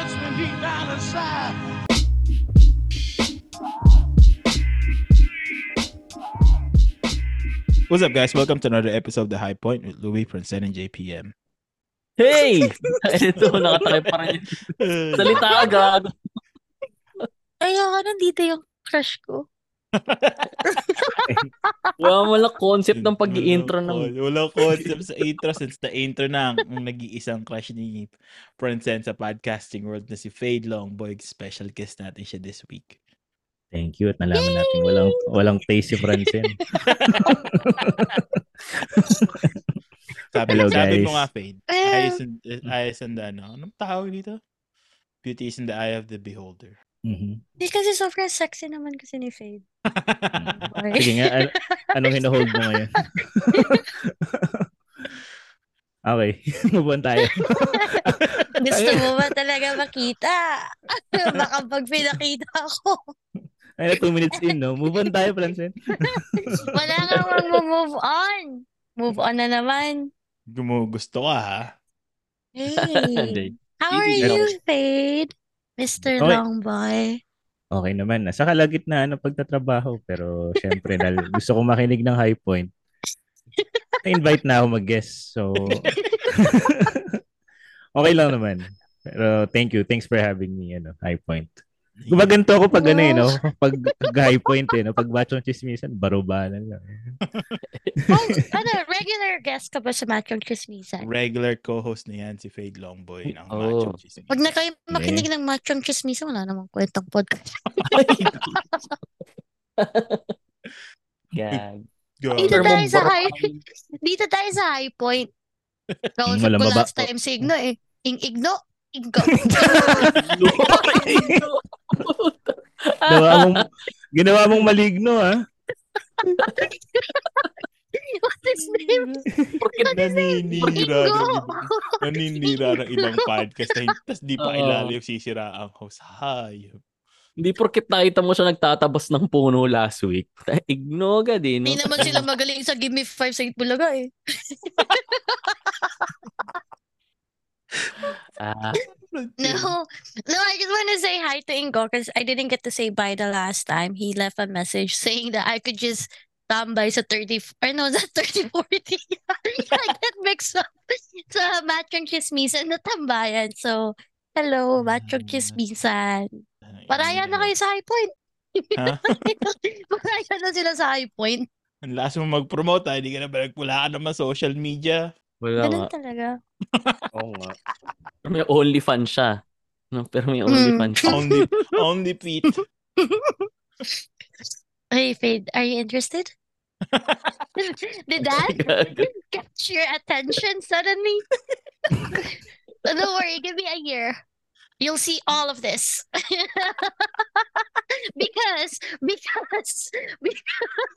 touch me deep down inside. What's up, guys? Welcome to another episode of The High Point with Louis, Princeton, and JPM. Hey! Ito, nakatakip pa rin. Salita ka, gago. Ayoko, nandito yung crush ko. Wala mo lang concept ng pag intro ng... Walang concept sa intro since the intro na ang, ang nag-iisang crush ni Princeton sa podcasting world na si Fade Longboy. Special guest natin siya this week. Thank you at nalaman natin walang walang taste si Francine. Sabi, Hello, sabi guys. mo nga, Fade. Eyes and, eyes and ano, anong tawag dito? Beauty is in the eye of the beholder. Mhm. Di kasi sobrang sexy naman kasi ni Fade. Sige nga, an- anong hinahold mo ngayon? okay, move on tayo. Gusto mo ba talaga makita? Baka pag pinakita ko, Ay, na two minutes in, no? Move on tayo, Francine. wala nga mag-move on. Move on na naman. Gumugusto ka, ha? Hey, how are you, Fade? Mr. Okay. Longboy. Okay naman. Nasa kalagitnaan ng pagtatrabaho. Pero, syempre, dahil gusto ko makinig ng high point, na-invite na ako mag-guest. So, okay lang naman. Pero, thank you. Thanks for having me, ano, high point. Gumaganto ako pag ano eh, no? Pag high point eh, no? Pag machong chismisan, barubanan lang. Oh, ano, regular guest ka ba sa Machong Chismisan? Regular co-host na yan si Fade Longboy ng Oh. Macho Chismis. Pag na kayo makinig ng Machong Chismisan, wala namang kwentang podcast. Gag. Go. Dito tayo sa high, dito tayo sa high point. Kausap ko last time si Igno eh. Ing Igno, Igno. Ginawa mong, ginawa mong maligno, ah. What's his name? Porkit Naninira naninira ng ibang podcast na tapos di pa ilalo yung sisira ang host. Hayop. Hindi porkit nakita mo siya nagtatabas ng puno last week. Ignoga din. Hindi naman sila magaling sa Give Me Five sa Itbulaga eh. Ah, No, no, I just want to say hi to Ingo because I didn't get to say bye the last time. He left a message saying that I could just tambay sa 30, f- or no, sa 30, 40. I get mixed up sa Machong Chismisan na tambayan. So, hello, Machong Chismisan. Paraya na kayo sa high point. Ha? Paraya na sila sa high point. Ang last mo mag-promote ha, hindi ka na ba nagpulaan naman social media. wala Ganun talaga. Oo nga. May only fan siya. No, pero may Mm. only fan siya. Only, only Pete. Hey, Fade, are you interested? Did that catch your attention suddenly? So Don't worry, give me a year. You'll see all of this. because, because,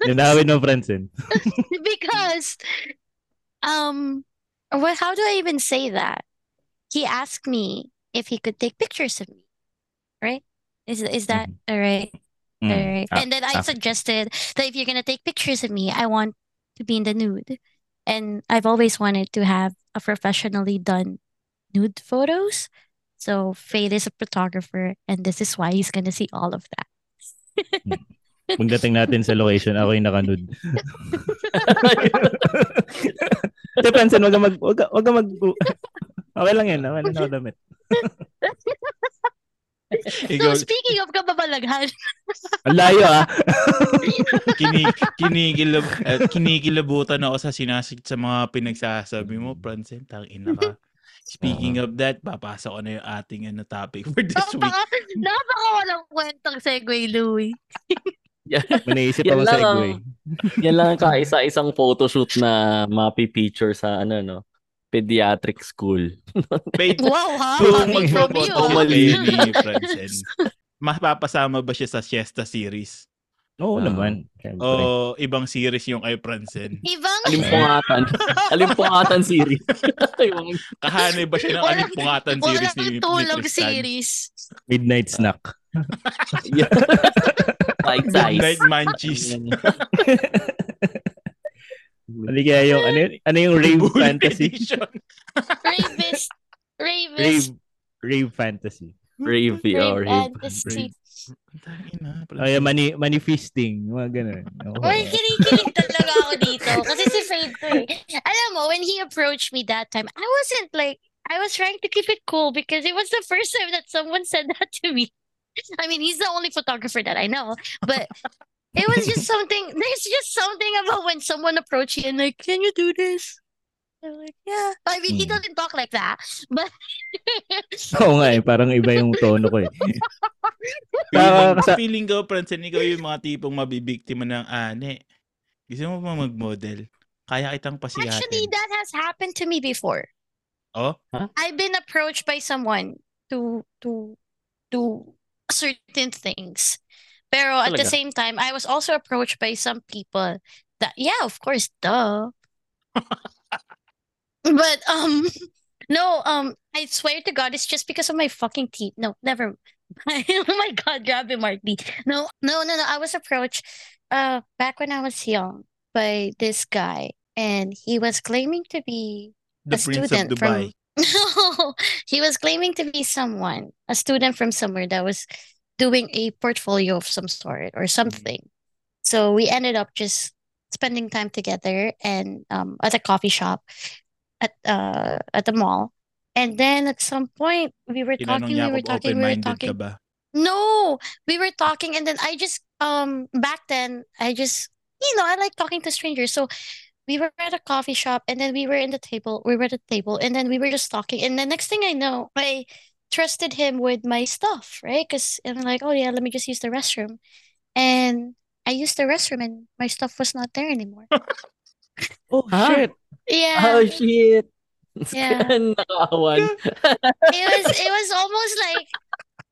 Nanawin mo, Francine. because, um, what, how do I even say that? He asked me if he could take pictures of me, right? Is is that all right? Mm. Alright. Ah, And then I ah. suggested that if you're gonna take pictures of me, I want to be in the nude. And I've always wanted to have a professionally done nude photos. So Fade is a photographer, and this is why he's gonna see all of that. Pagdating natin sa location, ako yung nakanud. Hindi, Francine, wag ka mag... Wag ka, wag mag... Okay lang yan. Lang ako damit. Ikaw, So speaking of kababalaghan, Ang layo, ah. kini, kinikilab, uh, kinikilabutan ako sa sinasig sa mga pinagsasabi mo, Francine, tangina ka. Speaking of that, papasa ko na yung ating ano, topic for this week. napaka, napaka walang kwentang segue, Louie. May naisip Yan ako lang segue. Yan lang ang kaisa-isang photoshoot na mapi-picture sa ano no pediatric school. Wait, Wow, ha? kung kayo ni Francine, mapapasama ba siya sa Siesta series? Oo Ah. naman. Siyempre. O ibang series yung kay Francine? Ibang, Alimpungatan. Alimpungatan series. Yung- Kahanay ba siya ng alimpungatan series ni, walang ni tulog series. Midnight snack. Yeah. Bite size. Midnight Munchies. Ano kaya yung, ano, yun- ano yung rave Bullet fantasy? edition. Ravis. Ravis. Rave. rave fantasy. Rave, oh, Rave rave. fantasy. Tangina, O yan, mani, manifesting. Mga ganun. Oo. Uy, kinikilig talaga ako dito. Kasi si Fade to eh. Alam mo, when he approached me that time, I wasn't like, I was trying to keep it cool because it was the first time that someone said that to me. I mean, he's the only photographer that I know. But it was just something, there's just something about when someone approached you and like, can you do this? I'm like, yeah. I mean, he Hmm. doesn't talk like that. But Oo nga eh, parang iba yung tono ko eh. Feeling, Kaka- feeling ko, Francine, ikaw yung mga tipong mabibiktima ng ane. Gusto mo ba mag-model? Kaya kitang actually, pasiyatin. that has happened to me before. Oh? I've been approached by someone to to do certain things. Pero at the same time, I was also approached by some people that yeah, of course, duh. But um no, um I swear to God, it's just because of my fucking teeth. No, never. oh my God, grabe Marty. No, no, no, no. I was approached uh back when I was young by this guy and he was claiming to be The a Prince of student Dubai. from no, he was claiming to be someone, a student from somewhere that was doing a portfolio of some sort or something. So we ended up just spending time together and um at a coffee shop at uh at the mall. And then at some point we were Tinanong talking, we were talking, we were talking. No, we were talking, and then I just um back then I just you know I like talking to strangers. So we were at a coffee shop, and then we were in the table. We were at the table, and then we were just talking. And the next thing I know, I trusted him with my stuff, right? Because I'm like, oh yeah, let me just use the restroom, and I used the restroom, and my stuff was not there anymore. Oh, Huh? shit. Yeah, Oh, shit. Yeah. It was it was almost like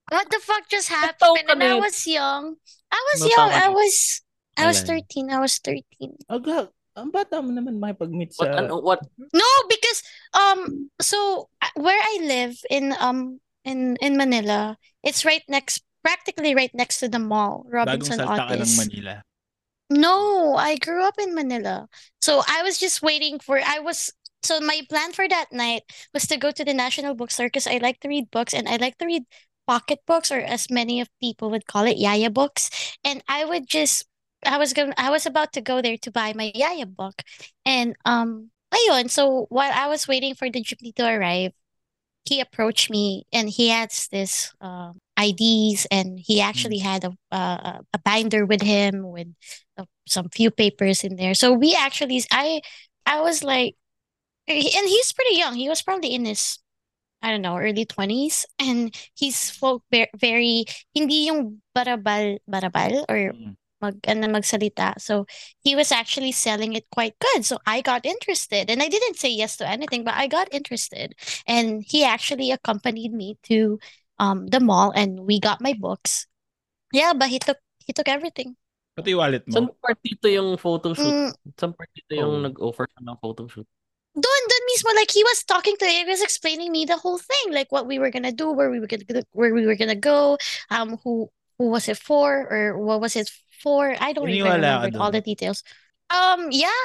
what the fuck just happened? ka And I was young. I was young. I was I was 13. I was 13. Aga, ang bata mo naman makipag-meet What, ano, what? No, because um so uh, where I live in um in in Manila, it's right next practically right next to the mall, Bagong Robinson salta ka ng Otis. Manila. No, I grew up in Manila. So I was just waiting for I was so my plan for that night was to go to the National Bookstore because I like to read books and I like to read pocket books or as many of people would call it yaya books. And I would just I was going I was about to go there to buy my yaya book. And um ayun, so while I was waiting for the jeepney to arrive, he approached me and he has this um IDs and he actually had a uh, a binder with him with uh, some few papers in there. So we actually I I was like and he's pretty young. He was probably in his I don't know, early 20s and he spoke very, very hindi yung barabal barabal or Mm. Mag ano magsalita. So he was actually selling it quite good. So I got interested and I didn't say yes to anything, but I got interested. And he actually accompanied me to um the mall and we got my books. Yeah, but he took he took everything. Pati yung wallet mo. Saan part dito yung photo shoot? Mm, Saan part dito yung Oh. nag-offer siya ng photo shoot? doon doon mismo like he was talking to he was explaining me the whole thing like what we were gonna do where we were gonna where we were gonna go um who who was it for or what was it for I don't even remember all the details. Um yeah.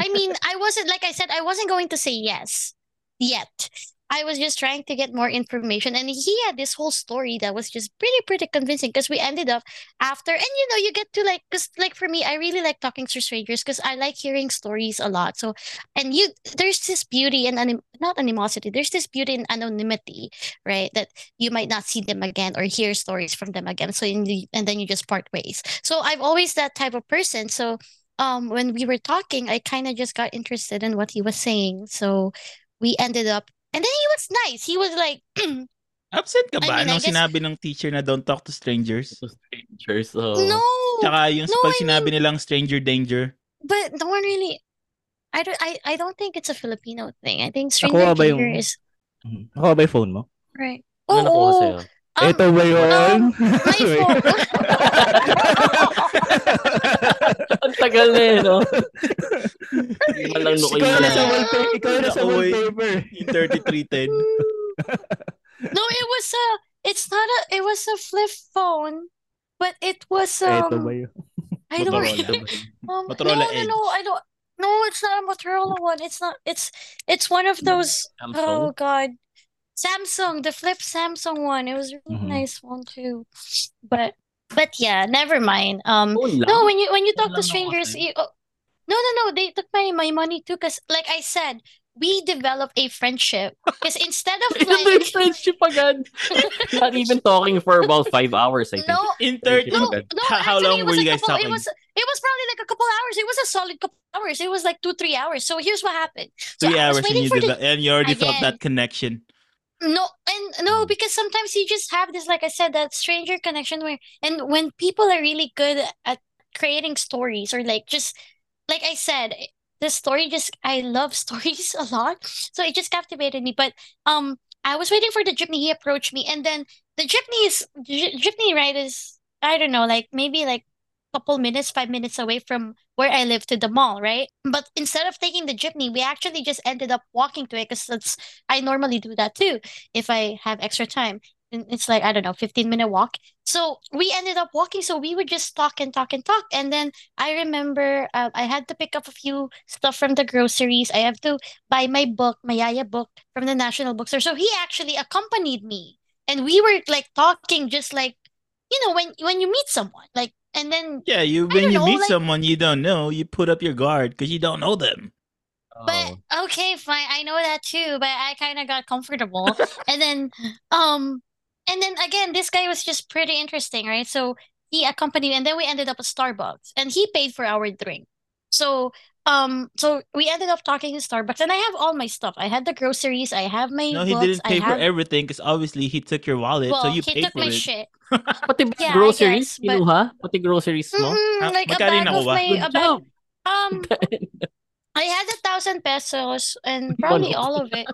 I mean I wasn't like I said I wasn't going to say yes yet I was just trying to get more information and he had this whole story that was just pretty pretty convincing because we ended up after and you know you get to like because like for me I really like talking to strangers because I like hearing stories a lot so and you there's this beauty and anim- not animosity there's this beauty in anonymity right that you might not see them again or hear stories from them again so the, and then you just part ways. So i've always that type of person so um when we were talking i kind of just got interested in what he was saying so we ended up and then he was nice he was like Absent ka I ba? mean, I Anong guess- sinabi ng teacher na don't talk to strangers? So, strangers. So, no Tsaka yung No, pag I sinabi nilang stranger danger. but no one really I don't I, I don't think it's a Filipino thing. I think stranger danger yung- is Mhm. Ako ba yung phone mo? right. ano Oo. sa'yo? Um, Ito ba yun? um, my phone. Ang tagal na eh, no? Hindi man lang nukoy ikaw na na. sa wallpaper. Ikaw na sa wallpaper. Yung 3310. no, it was a. It's not a. It was a flip phone, but it was Ito ba um. yun? I don't. Motorola. Um, Motorola no, no, Edge. no. I don't. No, it's not a Motorola one. It's not. It's it's one of those. Samsung? Oh God, Samsung, the flip Samsung one. It was a really Mhm. nice one too. But but yeah, never mind. Um Phone lang. no, when you when you talk Phone to strangers, you, oh, no no no, they took my my money too cuz like I said, we developed a friendship because instead of Ito yung like friendship agad. Not even talking for about five hours, I think. no In 30 no no How- how long it were was you guys couple, talking? it was it was probably like a couple hours. It was a solid couple hours. It was like 2 3 hours. So here's what happened. So three I was hours and waiting you for the and you already felt that connection. No, and no, because sometimes you just have this, like I said, that stranger connection where, and when people are really good at creating stories or like just, like I said, the story just, I love stories a lot. So it just captivated me. But, um, I was waiting for the jeepney. He approached me and then the jeepney is, jeepney ride is, I don't know, like maybe like couple minutes, five minutes away from where I live to the mall, right? But instead of taking the jeepney, we actually just ended up walking to it because that's I normally do that too if I have extra time. And it's like, I don't know, 15 minute walk. So we ended up walking. So we would just talk and talk and talk. And then I remember uh, I had to pick up a few stuff from the groceries. I have to buy my book, my Yaya book from the National Bookstore. So he actually accompanied me. And we were like talking just like, you know, when when you meet someone, like, and then Yeah, you I when you know, meet like- someone you don't know, you put up your guard because you don't know them. But Oh. okay, fine. I know that too, but I kind of got comfortable. and then um and then again, this guy was just pretty interesting, right? So he accompanied and then we ended up at Starbucks and he paid for our drink. So um so we ended up talking in Starbucks and I have all my stuff. I had the groceries, I have my No, he books, didn't pay I for have everything because obviously he took your wallet, well, so you he paid took for my it. shit. Pati ba Yeah, I groceries? guess, but- Kinuha? Pati groceries mo? Mm-mm, Ah, like a magkano bag of my a bag um I had a thousand pesos and probably all of it.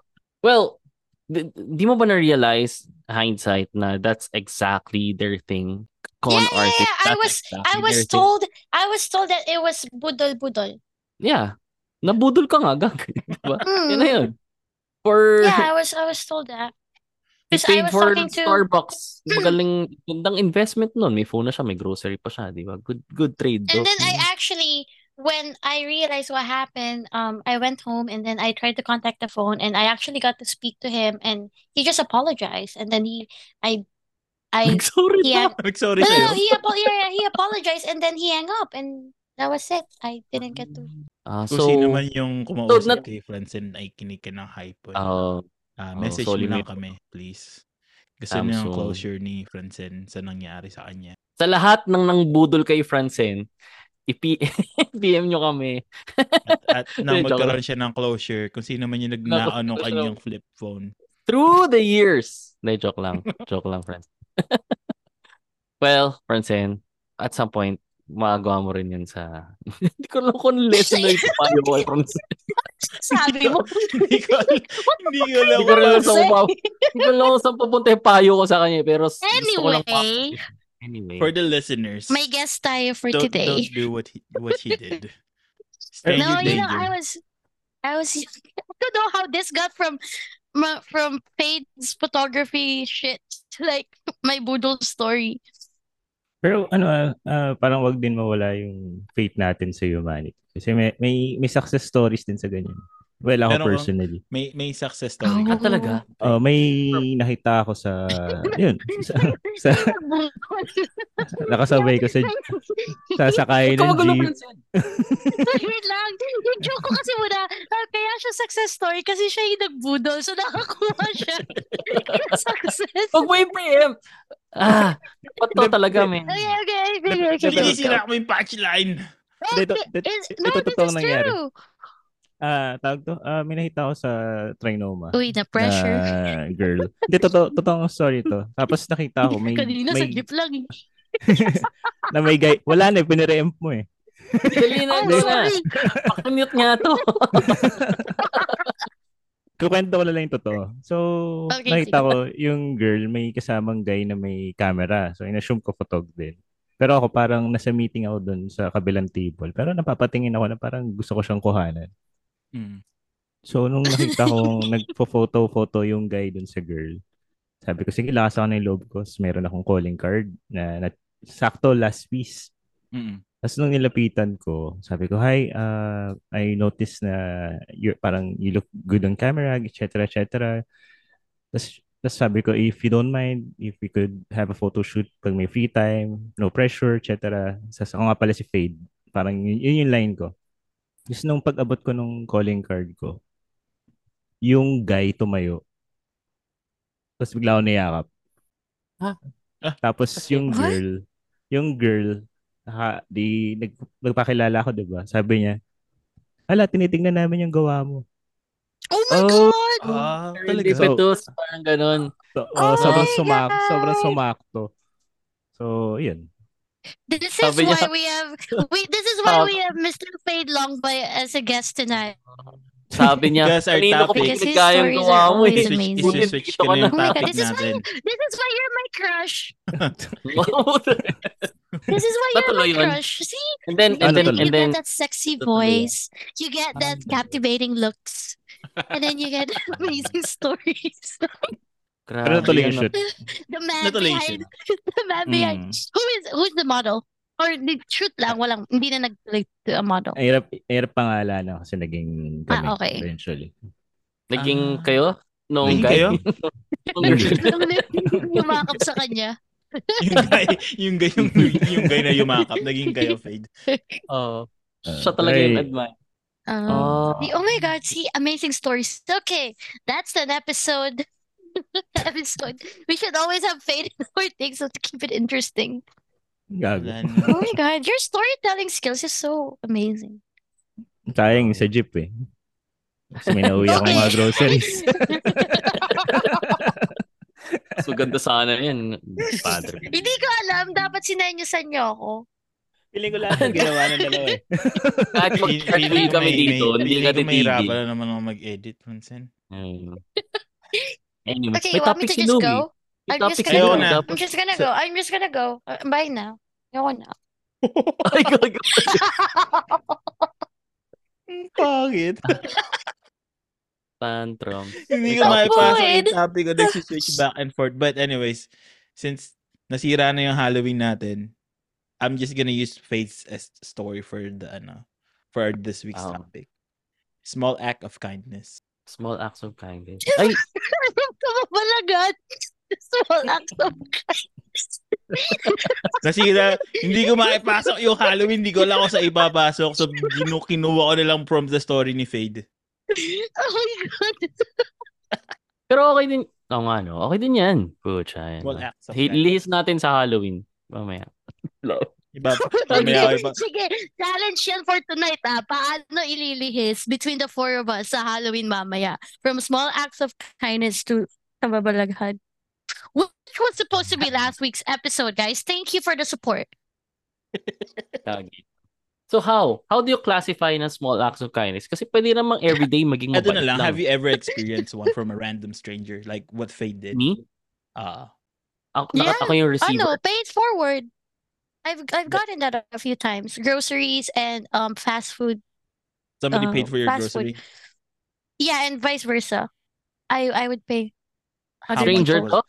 Well, di, di mo ba na-realize, hindsight, na that's exactly their thing? Con Yeah, yeah, yeah. I was exactly I was their thing. told I was told that it was budol budol. Yeah. Nabudol ka nga, gag. diba? Yan na Mm. yun. For, Yeah, I was I was told that. he 'Cause I was for talking to- Starbucks. Magaling, gandang investment nun. May phone na siya, may grocery pa siya, di ba? Good, good trade. And bro. then I actually when I realized what happened, um I went home and then I tried to contact the phone and I actually got to speak to him and he just apologized and then he I I Nag-sorry yeah. pa. Nagsorry no, no, sa'yo. no, he apo- yeah, yeah, he apologized and then he hung up and that was it. I didn't get to Ah, Kung so, sino man yung kumausap nat- kay Francine ay kinig ka ng hype. ah, Ah, oh, message sorry, mo lang kami, please. Gusto niyo yung Samsung. closure ni Francine sa nangyari sa kanya. sa lahat ng nangbudol kay Francine, ipi PM nyo kami. At, at nang joke magkaroon siya ng closure, kung sino man yung nagnakaw ng kanyang flip phone. Through the years. Hindi, joke lang. Joke lang, friends. well, Francine, at some point, magagawa mo rin yun sa... Hindi ko alam kung lesson na ito payo ko kay Francine. sabi mo. hindi ko hindi ko alam Hindi ko alam kung saan pa- hindi ko alam kung saan papunta yung payo ko sa kanya. Pero s- gusto ko lang Anyway. pa- Anyway. for the listeners. My guest tayo for don't, today. don't do what he, what he did. Stranger No, you know. I was, I was, I don't know how this got from, from Fade's photography shit to like my budol story. Pero ano, ah, parang wag din mawala yung faith natin sa humanity. Kasi may, may, may success stories din sa ganyan. Well, ako ka? personally. May may success story. Ah, ka. talaga? Oh, may nakita ako sa, yun, sa, sa, nakasabay ko sa, sa sakay Ikaw ng jeep. Wait lang. Yung joke ko kasi muna, ah, kaya siya success story kasi siya yung nagbudol. So nakakuha siya. success. Huwag mo i-PM. Ah, pato talaga, man. Okay, okay, okay, okay. Pero- Sinisira ko yung punchline. Ito, ito, It's, ito, no, this totoong is nangyari. true. Ah, tawag to, ah, may nakita ako sa Trinoma. Uy, na pressure. Na girl. Hindi, totoo, totoong story to. Tapos nakita ko, may, Kanina may, sa jeep lang eh. na may guy, wala na, pinire-emp mo eh. Dali na, Oh, dali na. sorry. Pakimute nga to. Kukwento ko na lang yung totoo. So, Okay, nakita sige. ko yung girl may kasamang guy na may camera. So, inassume ko photog din. Pero ako parang nasa meeting ako doon sa kabilang table. Pero napapatingin ako na parang gusto ko siyang kuhanan. Mm. So, nung nakita ko nagpo-photo-photo yung guy doon sa girl, sabi ko, sige, lakas ako na yung loob ko. So, meron akong calling card na, na sakto last piece. Mm. Tapos nung nilapitan ko, sabi ko, hi, uh, I noticed na you're, parang you look good on camera, etc., etc. Tapos, tapos sabi ko, if you don't mind, if we could have a photo shoot pag may free time, no pressure, etc. Sas ako nga pala si Fade. Parang yun, yun yung line ko. Just nung pag-abot ko nung calling card ko, yung guy tumayo. Tapos bigla ako niyakap. Ha? Ah, Tapos yung girl, yung girl, naka, di, nag, nagpakilala ako, di ba? Sabi niya, Hala, tinitingnan namin yung gawa mo. Oh my Oh. God! Ah, talaga. Serendipitous, parang ganun. So, Oh oh, sobrang sumak, sobrang sumakto. So, yun. This is Sabi why niya- we have we this is why we have Mr. Fade Longboy as a guest tonight. Sabi niya, Because our kanina ko topic- Because his pinagkaya yung stories gawa mo eh. always Switch, amazing. switch, switch ko na na. yung Oh my God, topic this is why natin. this is why you're my crush. This is why you're Natuloy my yun. crush. See? and then, and then, tuloy? and you then, get that sexy Natuloy. voice. You get that captivating looks. And then you get amazing stories. Grabe Pero natuloy yung yan, shoot. The man yung behind the man behind Mm. who is who's the model? Or the shoot lang, walang hindi na nag-relate to a model. Ang hirap, ang hirap pangalan kasi naging kami Ah, okay. eventually. Naging Ah. kayo? Nung Naging guy? kayo? Yumakap sa kanya. yung guy, yung guy, yung, yung guy na yumakap, naging kayo, Fade. Oo. Ah, Siya talaga yung admire. Um, Oh. oh my god, see amazing stories. Okay, that's an episode. episode. We should always have faith in our things so to keep it interesting. Gago. Oh my god, your storytelling skills is so amazing. Sayang sa jeep eh. Kasi may nauwi akong mga groceries. So, ganda sana yan. Padre. Hindi ko alam, dapat sinenyosan niyo ako. Feeling ko lahat ng ginawa ng dalawa eh. Kahit ko kami may- dito, may- hindi ka ko mahirapan titigil. na naman ako mag-edit, Vincent. Hmm. Anyway, Okay, you want me to si just Louie. go? May I'm just si gonna na. Dapat, I'm just gonna go. I'm just gonna go. Uh, bye now. Ayoko na. ay, gago. Pangit. Tantrum. Hindi ko Ang maipasok yung topic ko. Nagsiswitch back and forth. But anyways, since nasira na yung Halloween natin, I'm just gonna use Faith's as story for the ano, for this week's Oh. topic. Small act of kindness. Small acts of kindness. Ay, Kamabalagan. Small acts of Nasira, hindi ko maipasok yung Halloween, hindi ko alam kung sa ibabasok. So, ginu kinuha ko na lang from the story ni Fade. Oh my god. pero okay din. Oo nga, no? Okay din yan. Pucha, yan. Small acts of Hi- kindness. Lihis natin sa Halloween. Mamaya. Iba, Okay, mamaya iba. sige, challenge yan for tonight ah. Paano ililihis between the four of us sa Halloween mamaya? From small acts of kindness to kababalaghan. Which was supposed to be last week's episode, guys. Thank you for the support. Kagi. So how? How do you classify ng small acts of kindness? Kasi pwede namang everyday maging Ito mabait na lang, lang. have you ever experienced one from a random stranger? Like what Fade did? Me? Ah. Ako, Yeah. ako yung receiver. Ano, pay it forward. I've I've gotten that a few times. Groceries and um fast food. somebody Uh, paid for your fast grocery. food. Yeah, and vice versa. I I would pay. How Stranger was-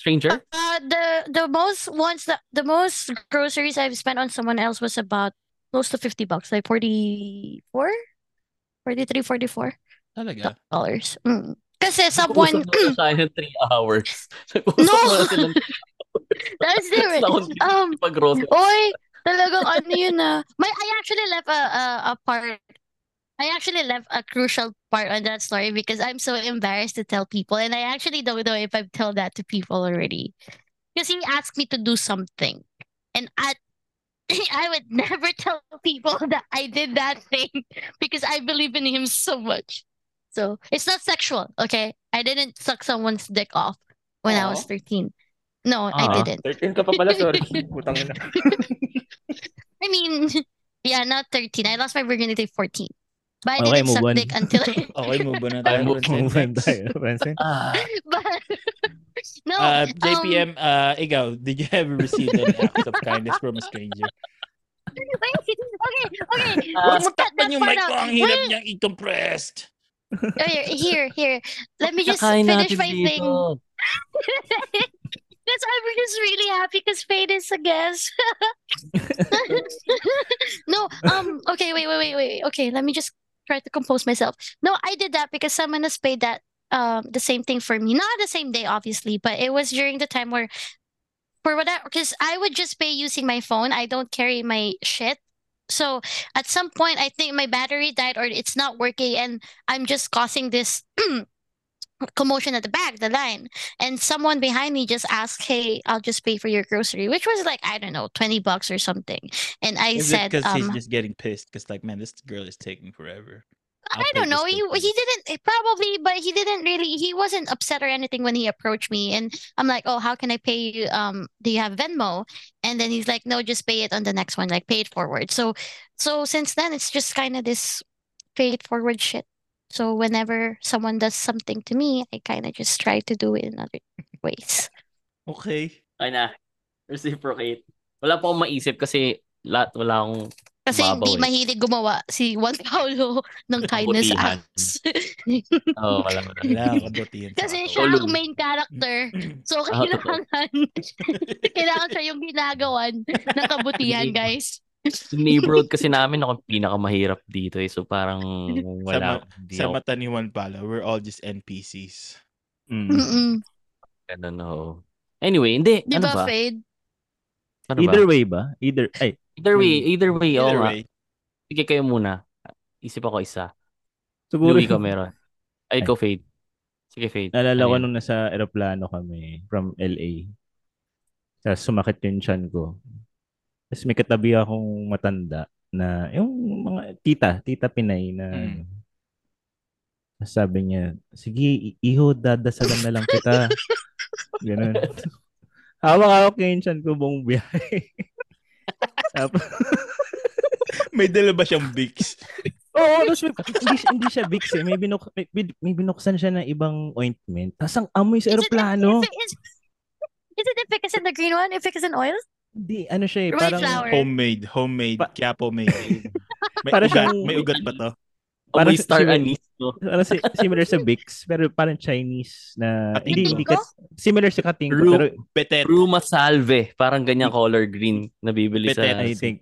Stranger? Uh, the the most ones that the most groceries I've spent on someone else was about close to 50 bucks, like 44, 43, 44 Talaga? dollars. Mm. Kasi someone, Nag-uusap na tayo ng 3 hours. Nag-uusap No! na silang that's different. Um, oy, talagang ano yun ah. My, I actually left a, a, a part, I actually left a crucial part on that story because I'm so embarrassed to tell people. And I actually don't know if I've told that to people already. Because he asked me to do something. And I, I would never tell people that I did that thing because I believe in him so much. So it's not sexual, okay? I didn't suck someone's dick off when I was Aw. 13. No, I Ah. didn't. 13 ka pa pala, sorry. Putang ina. I mean, yeah, not 13. I lost my virginity at 14. But I Okay, didn't suck on. dick until Okay, move on na tayo. move- Vincent. Move on tayo, Vincent. Ah, but no, Uh, um, JPM, uh, ikaw, did you ever receive an act of kindness from a stranger? wait, okay, okay. Let's cut that Takpan yung part mic ko, out. ang hirap Wait, niyang i-compressed. oh, here, here, here. Let me just Nakain finish natin my thing. Because I'm just really happy because Fade is a guest. no, um, okay, wait, wait, wait, wait. Okay, let me just try to compose myself. No, I did that because someone has paid that um the same thing for me. Not the same day, obviously, but it was during the time where for whatever because I would just pay using my phone. I don't carry my shit. So at some point I think my battery died or it's not working and I'm just causing this commotion at the back, the line. And someone behind me just asked, Hey, I'll just pay for your grocery, which was like, I don't know, 20 bucks or something. And I Is said, because he's um, just getting pissed? Because like, man, this girl is taking forever. I'll I don't know. He he didn't eh, probably, but he didn't really. He wasn't upset or anything when he approached me, and I'm like, "Oh, how can I pay you? Um, do you have Venmo?" And then he's like, "No, just pay it on the next one, like pay it forward." So, so since then, it's just kind of this pay it forward shit. So whenever someone does something to me, I kind of just try to do it in other ways. Okay. Ay na. Reciprocate. Wala pa akong maisip kasi lahat wala akong Kasi hindi eh. mahilig gumawa si Juan Paulo ng kindness Kabutihan. acts. oh, wala wala. Wala kabutihan Kasi siya ang main character. So, Ah, kailangan, kailangan siya yung ginagawan ng kabutihan, guys. Neighborhood kasi namin ako pinakamahirap dito eh. So parang wala. ma- Sa ako mata ni Juan Pala, we're all just NPCs. Mm. Mm-mm. ganun, oo. Anyway, hindi. Di ano ba, ba? Fade? Ano Either ba? way ba? Either, ay, Either way, either way, oo Either nga. way. Sige kayo muna. Isip ako isa. siguro, Louie ko meron. Ay, Ay. go Fade. Sige, Fade. naalala ko Ano nung nasa aeroplano kami from LA. Tapos sumakit yung chan ko. Tapos may katabi akong matanda na, yung mga tita, tita Pinay na, Mm. sabi niya, sige, iho, dadasalan na lang kita. Ganun. Hawak-hawak niya yung chan ko buong biyahe. Tapos, May dala ba siyang Vicks? Oo, tapos may, hindi, siya- hindi siya Vicks eh. May, binuk, may, may binuksan siya ng ibang ointment. Tapos ang amoy sa Is it- aeroplano. Is it, is, is it efficacy in the green one? Efficacy in oil? Hindi, ano siya eh. Parang, flower. Homemade. Homemade. Pa- Quiapo made. May Para ugat. siyang- May ugat pa to. Oh, may Parang star si- anise, no? ano, si, similar sa Vicks, pero parang Chinese na, Katingko? hindi, hindi ka, similar sa katingko, Ru- pero Petet. Ruma salve. Parang ganyan color green na bibili sa... Betet, I think,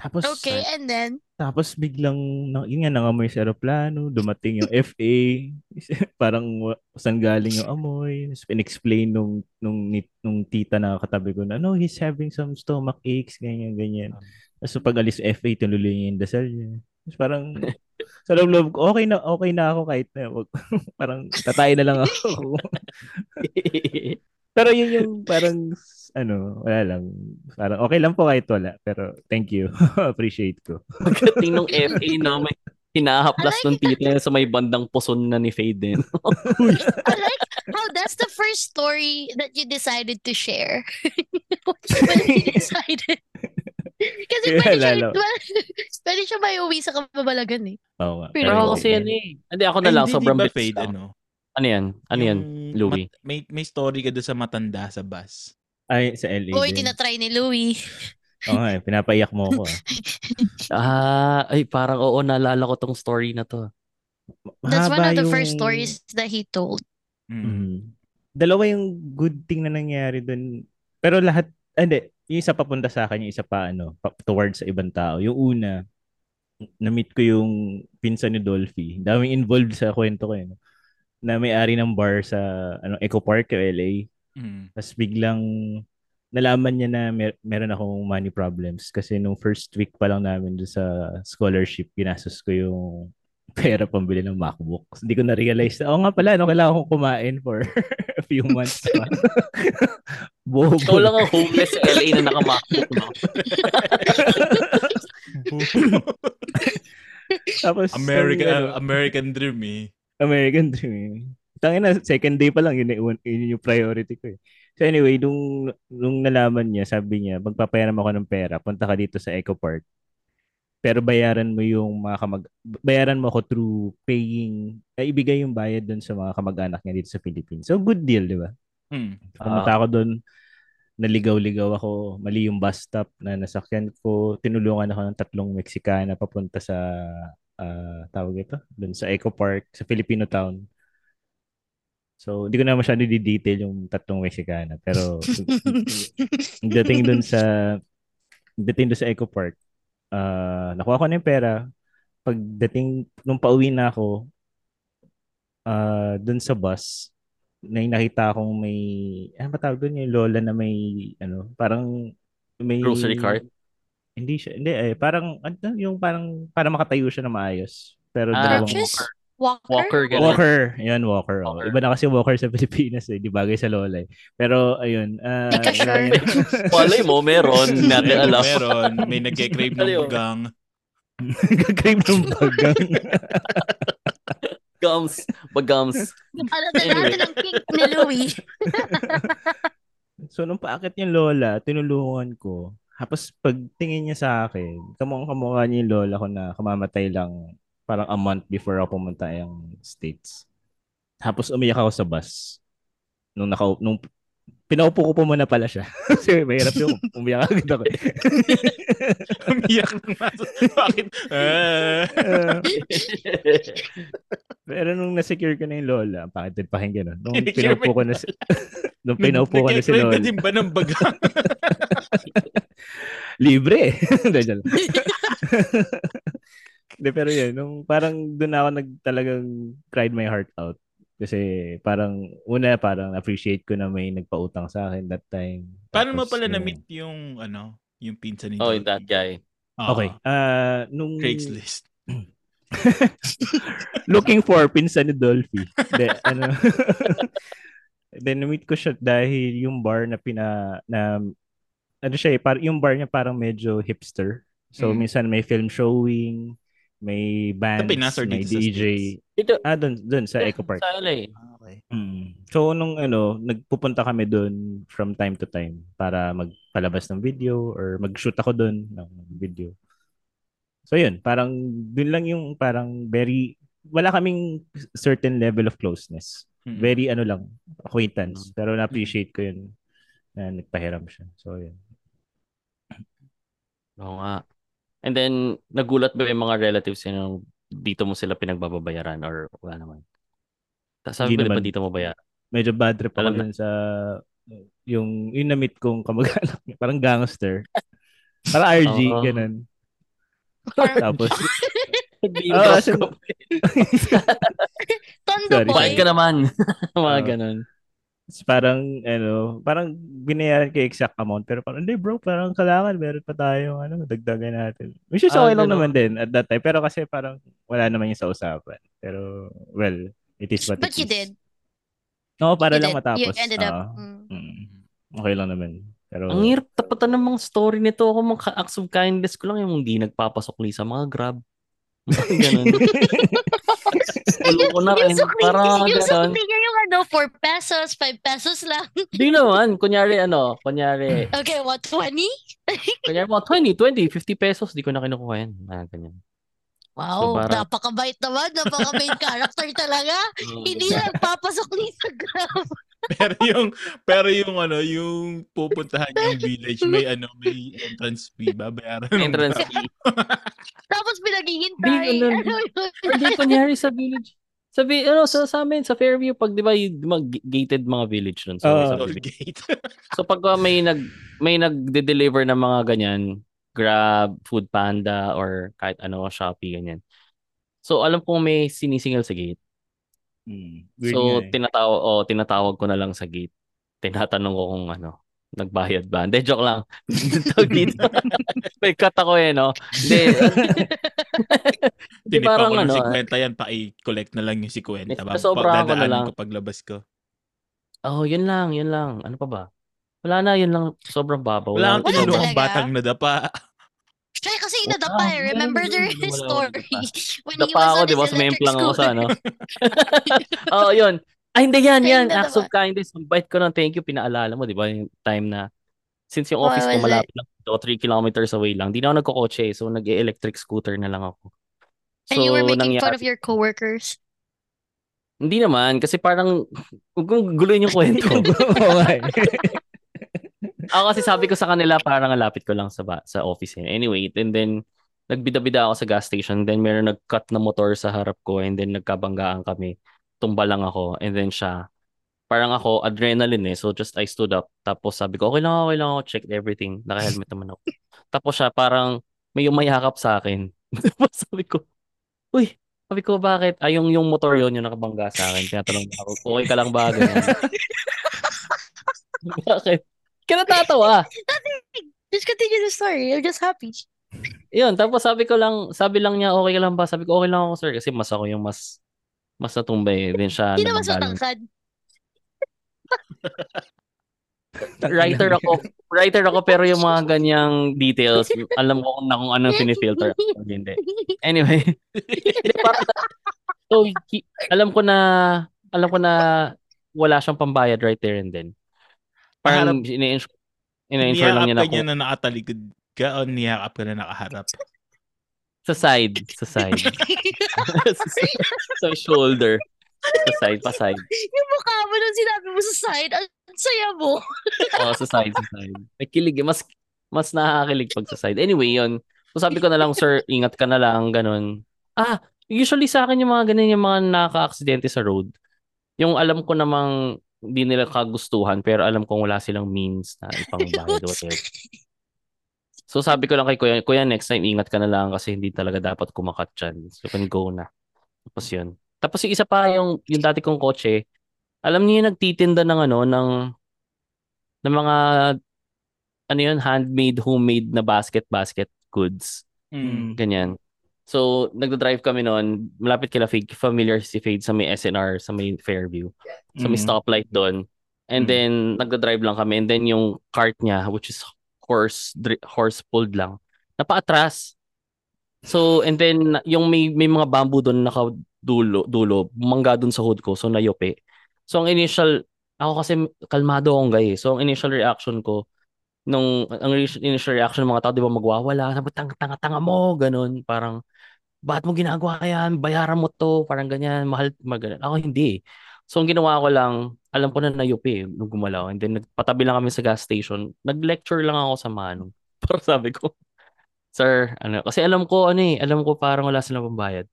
tapos, Okay, and then? tapos biglang, na- yun nga, nangamoy sa aeroplano, dumating yung FA, parang wa- saan galing yung amoy, Tapos in-explain nung, nung, nung tita na katabi ko na, no, he's having some stomach aches, ganyan, ganyan. Tapos pag alis sa FA, tuloy niya yung dasal niya. Tapos parang, sa loob-loob ko, okay na, okay na ako kahit na, wag, parang tatay na lang ako. Pero yun yung parang, ano, wala lang. Parang okay lang po kahit wala. Pero thank you. Appreciate ko. Pagdating ng FA, no, may hinahaplas ng tita niya sa may bandang puson na ni Fade din. I like how that's the first story that you decided to share. when you decided. Kasi Kaya pwede siya, lalo. pwede siya may uwi sa kababalagan eh. Oo nga. Pero ako kasi yan eh. Hindi, ako na lang. Hindi, sobrang bits Fade, ano? Ano yan? Ano yan? Yung Louie? mat- may, may story ka doon sa matanda sa bus. Ay, sa LA Uy, din. tinatry ni Louie. Oo eh, pinapaiyak mo ako. Ah. Ah, ay parang oo, naalala ko tong story na to. That's one Mahaba of the first yung- stories that he told. Mm. Mhm. Dalawa yung good thing na nangyari dun. Pero lahat, ah, hindi, yung isa papunta sa akin, yung isa pa, ano, pa- towards sa ibang tao. Yung una, na-meet ko yung pinsan ni Dolphy. Daming involved sa kwento ko yun. Na may-ari ng bar sa ano, Eco Park, LA. Mm. Tapos biglang nalaman niya na mer- meron akong money problems kasi nung first week pa lang namin doon sa scholarship, ginastos ko yung pera pambili ng MacBook. Hindi ko na-realize na, oo nga pala, no, kailangan kong kumain for a few months pa. Bobo. Ikaw lang ang homeless sa LA na nakamakbuk, no? Tapos, American ano, American dream eh. American Dream. Tangin na, second day pa lang, yun, yun, yun yung priority ko eh. So anyway, nung, nung nalaman niya, sabi niya, magpapayaram ako ng pera, punta ka dito sa Eco Park. Pero bayaran mo yung mga kamag... Bayaran mo ako through paying... Ay, ibigay yung bayad dun sa mga kamag-anak niya dito sa Philippines. So, good deal, di ba? Mm. Pumunta ako doon, naligaw-ligaw ako, mali yung bus stop na nasakyan ko, tinulungan ako ng tatlong Meksikana papunta sa, ah, tawag ito, doon sa Eco Park, sa Filipino Town. So, hindi ko na masyado di-detail yung tatlong Meksikana. Pero, dating doon sa, dating doon sa Eco Park, ah, nakuha ko na yung pera. Pagdating, nung pauwi na ako, ah dun sa bus, may nakita akong may, ano ba tawag doon yung lola na may, ano, parang may... Grocery cart? Hindi siya, hindi eh, parang, ano, yung parang, para makatayo siya na maayos. Pero Ah, dalawang... Crutches? Walker? Walker, ganun. Walker. Yan, Walker. Oh. Walker. Iba na kasi Walker sa Pilipinas eh. Di bagay sa Lola eh. Pero, ayun. ah, Di sure? Malay mo, meron. Natin alam. meron. May nagke-crave ng Aliw. gang. Nag-crave ng bagang. Gums. Bagums. Ano na natin ang cake ni Louie? so, nung paakit yung Lola, tinulungan ko. Tapos, pagtingin niya sa akin, kamukhang kamukha niya yung Lola ko na kamamatay lang parang a month before ako pumunta yung States. Tapos, umiyak ako sa bus. Nung, naka, nung pinaupo ko po muna pala siya. Kasi mahirap yung umiyak agad ako. Umiyak ng maso. Bakit? Ah. Pero nung na-secure ko na yung lola, bakit din pakinggan nun? Nung pinaupo ko na si, nung pinaupo ko na si lola. din ba ng bagang? Libre. Hindi, Hindi, pero yun, nung parang doon ako nag talagang cried my heart out. Kasi parang, una parang appreciate ko na may nagpautang sa akin that time. Paano mo Tapos, pala yun. na-meet yung, ano, yung pinsan ni oh, Jollibee? that guy. Ah, Okay. ah nung Craigslist. looking for pinsan ni Dolphy. De, ano, then na-meet ko siya dahil yung bar na pina na ano siya eh, par, yung bar niya parang medyo hipster. So Mm. minsan may film showing, may bands, Pinas or may dito sa DJ. Dito. Ah, dun, dun sa Eco Park. Sa LA. Okay. Mm. So nung ano, nagpupunta kami doon from time to time para magpalabas ng video or mag-shoot ako doon ng video. So yun, parang doon lang yung parang very wala kaming certain level of closeness. Mm. Very ano lang, acquaintance. Pero na-appreciate ko yun na nagpahiram siya. So yun. Oo nga. And then, nagulat ba yung mga relatives yun nung dito mo sila pinagbababayaran or wala naman? Sabi ko, ba naman. dito mo baya? Medyo bad trip ako na. sa yung yung na-meet kong kamag-anak. Parang gangster. Parang RG, Oo. ganun. Tapos, drop kasi- ko. Tondo Sorry. boy. Bayad ka naman. mga Oo. ganun. Parang ano, parang binayaran ko exact amount pero parang hindi bro, parang kailangan meron pa tayong ano, dagdagan natin. Which is Ah, okay lang ganun. naman din at that time pero kasi parang wala naman yung sa usapan. Pero well, it is what But it you is. did. Oo, para You lang did. matapos. You ended up. Oo. mm. Mm. Okay lang naman. Pero Ang hirap tapatan ng mga story nito. Ako mga acts of kindness ko lang yung hindi nagpapasukli sa mga grab. Mga ganun. Ulo ko na rin. Parang yung ganun. niya yung ano, 4 pesos, 5 pesos lang. Di naman. Kunyari ano, kunyari, Okay, what, 20? kunyari mga 20, 20, 50 pesos. Di ko na kinukuha yan. Ah, ganyan. Wow, parang- napakabait naman, napaka-main character talaga. Hindi na nagpapasok ni sa Grab. pero yung pero yung ano, yung pupuntahan yung village, may ano, may entrance fee babayaran. Entrance fee. Tapos pinaghihintay. ganun. Ano yun? Or di, kunyari sa village. Sabi, ano, sa, sa amin, sa Fairview, pag di ba, yung mga gated mga village nun. So, Toll village. gate. So pag uh, may nag may nagde-deliver ng mga ganyan, Grab, Food Panda or kahit ano, Shopee ganyan. So alam kong may sinisingil sa gate. mm, so eh. tinatawag oh, tinatawag ko na lang sa gate. Tinatanong ko kung ano, nagbayad ba? Hindi, joke lang. Tawag dito. may cut ako eh, no? Hindi. Hindi parang ko ng ano, 50 yan, pa-collect na lang yung 50. Yes, Ba- sobrahan ko na lang. ko paglabas ko. oh, yun lang, yun lang. Ano pa ba? Wala na, yun lang. Sobrang babaw. Wala kang talaga. batang nadapa. Siya kasi Wala, nadapa eh. Remember wala, story? When he Dapa was ako, on di ba? Sumemplang electric ako sa scooter. ano. Oo, yun. Ay, hindi yan, yan. Acts of kindness. Ang bait ko ng thank you. Pinaalala mo, di ba? Yung time na, since yung office ko malapit lang dito, 3 kilometers away lang, di na ako nagkokotse. So, nag-electric scooter na lang ako. So, And you were making nangyari, fun of your coworkers. Hindi naman, kasi parang, huwag kong guluhin yung kwento. Ako kasi sabi ko sa kanila, parang lapit ko lang sa ba- sa office. eh. Anyway, and then, nagbida-bida ako sa gas station. Then, meron nag-cut na motor sa harap ko. And then, nagkabanggaan kami. Tumba lang ako. And then, siya, parang ako, adrenaline eh. So, just I stood up. Tapos, sabi ko, okay lang ako, okay lang ako. Checked everything. Naka-helmet naman ako. Tapos siya, parang, may umayakap sa akin. Tapos sabi ko, uy, Sabi ko, bakit? Ay, yung, yung motor yon yung nakabangga sa akin. Tinatanong ako, okay ka lang ba? Bakit? Kaya natatawa. Just continue the story. I'm just happy. Yun, tapos sabi ko lang, sabi lang niya, okay ka lang ba? Sabi ko, okay lang ako, sir. Kasi mas ako yung mas, mas natumbay. Then siya, Hindi naman sa tangkad. writer ako, writer ako, pero yung mga ganyang details, alam ko na kung anong sinifilter. Hindi. Anyway. So, he- alam ko na, alam ko na wala siyang pambayad right there and then. Parang ini-insure, ini-insure lang niya na Niyakap ka niya kung, na nakatalikod ka o niyakap ka na nakaharap? sa side, sa side. sa shoulder. Sa side, pa side. yung mukha mo nung sinabi mo sa side, ang saya mo. Oo, sa side, sa side. Nakilig, eh. mas, mas nakakakilig pag sa side. Anyway, yun. So sabi ko na lang, sir, ingat ka na lang, ganun. Ah, usually sa akin yung mga ganun, yung mga nakaka-aksidente sa road. Yung alam ko namang hindi nila kagustuhan, pero alam kong wala silang means na ipangbayad o whatever. So sabi ko lang kay Kuya, Kuya, next time ingat ka na lang kasi hindi talaga dapat kumakat dyan. So you can go na. Tapos yun. Tapos yung isa pa, yung, yung dati kong kotse, alam niyo yung nagtitinda ng ano, ng, ng mga, ano yun, handmade, homemade na basket-basket goods. Mm. Ganyan. So, nagda-drive kami noon, malapit kila Fade, familiar si Fade sa may SNR, sa may Fairview. Sa may Mm. stoplight doon. And Mm. then, nagda-drive lang kami. And then, yung cart niya, which is horse, dri- horse pulled lang, napaatras. So, and then, yung may, may mga bamboo doon nakadulo, dulo, bumangga doon sa hood ko. So, nayope. So, ang initial, ako kasi kalmado akong guy eh. So, ang initial reaction ko, nung, ang initial reaction ng mga tao, di ba, magwawala, sabi, tanga, tanga, tanga mo, ganun, parang, bakit mo ginagawa yan? Bayaran mo to, parang ganyan, mahal, magalan. Ako hindi eh. So, ang ginawa ko lang, alam ko na nayupi eh, nung gumalaw. And then, nagpatabi lang kami sa gas station. Nag-lecture lang ako sa manong. Parang sabi ko, Sir, ano, kasi alam ko, ano eh, alam ko parang wala silang pambayad.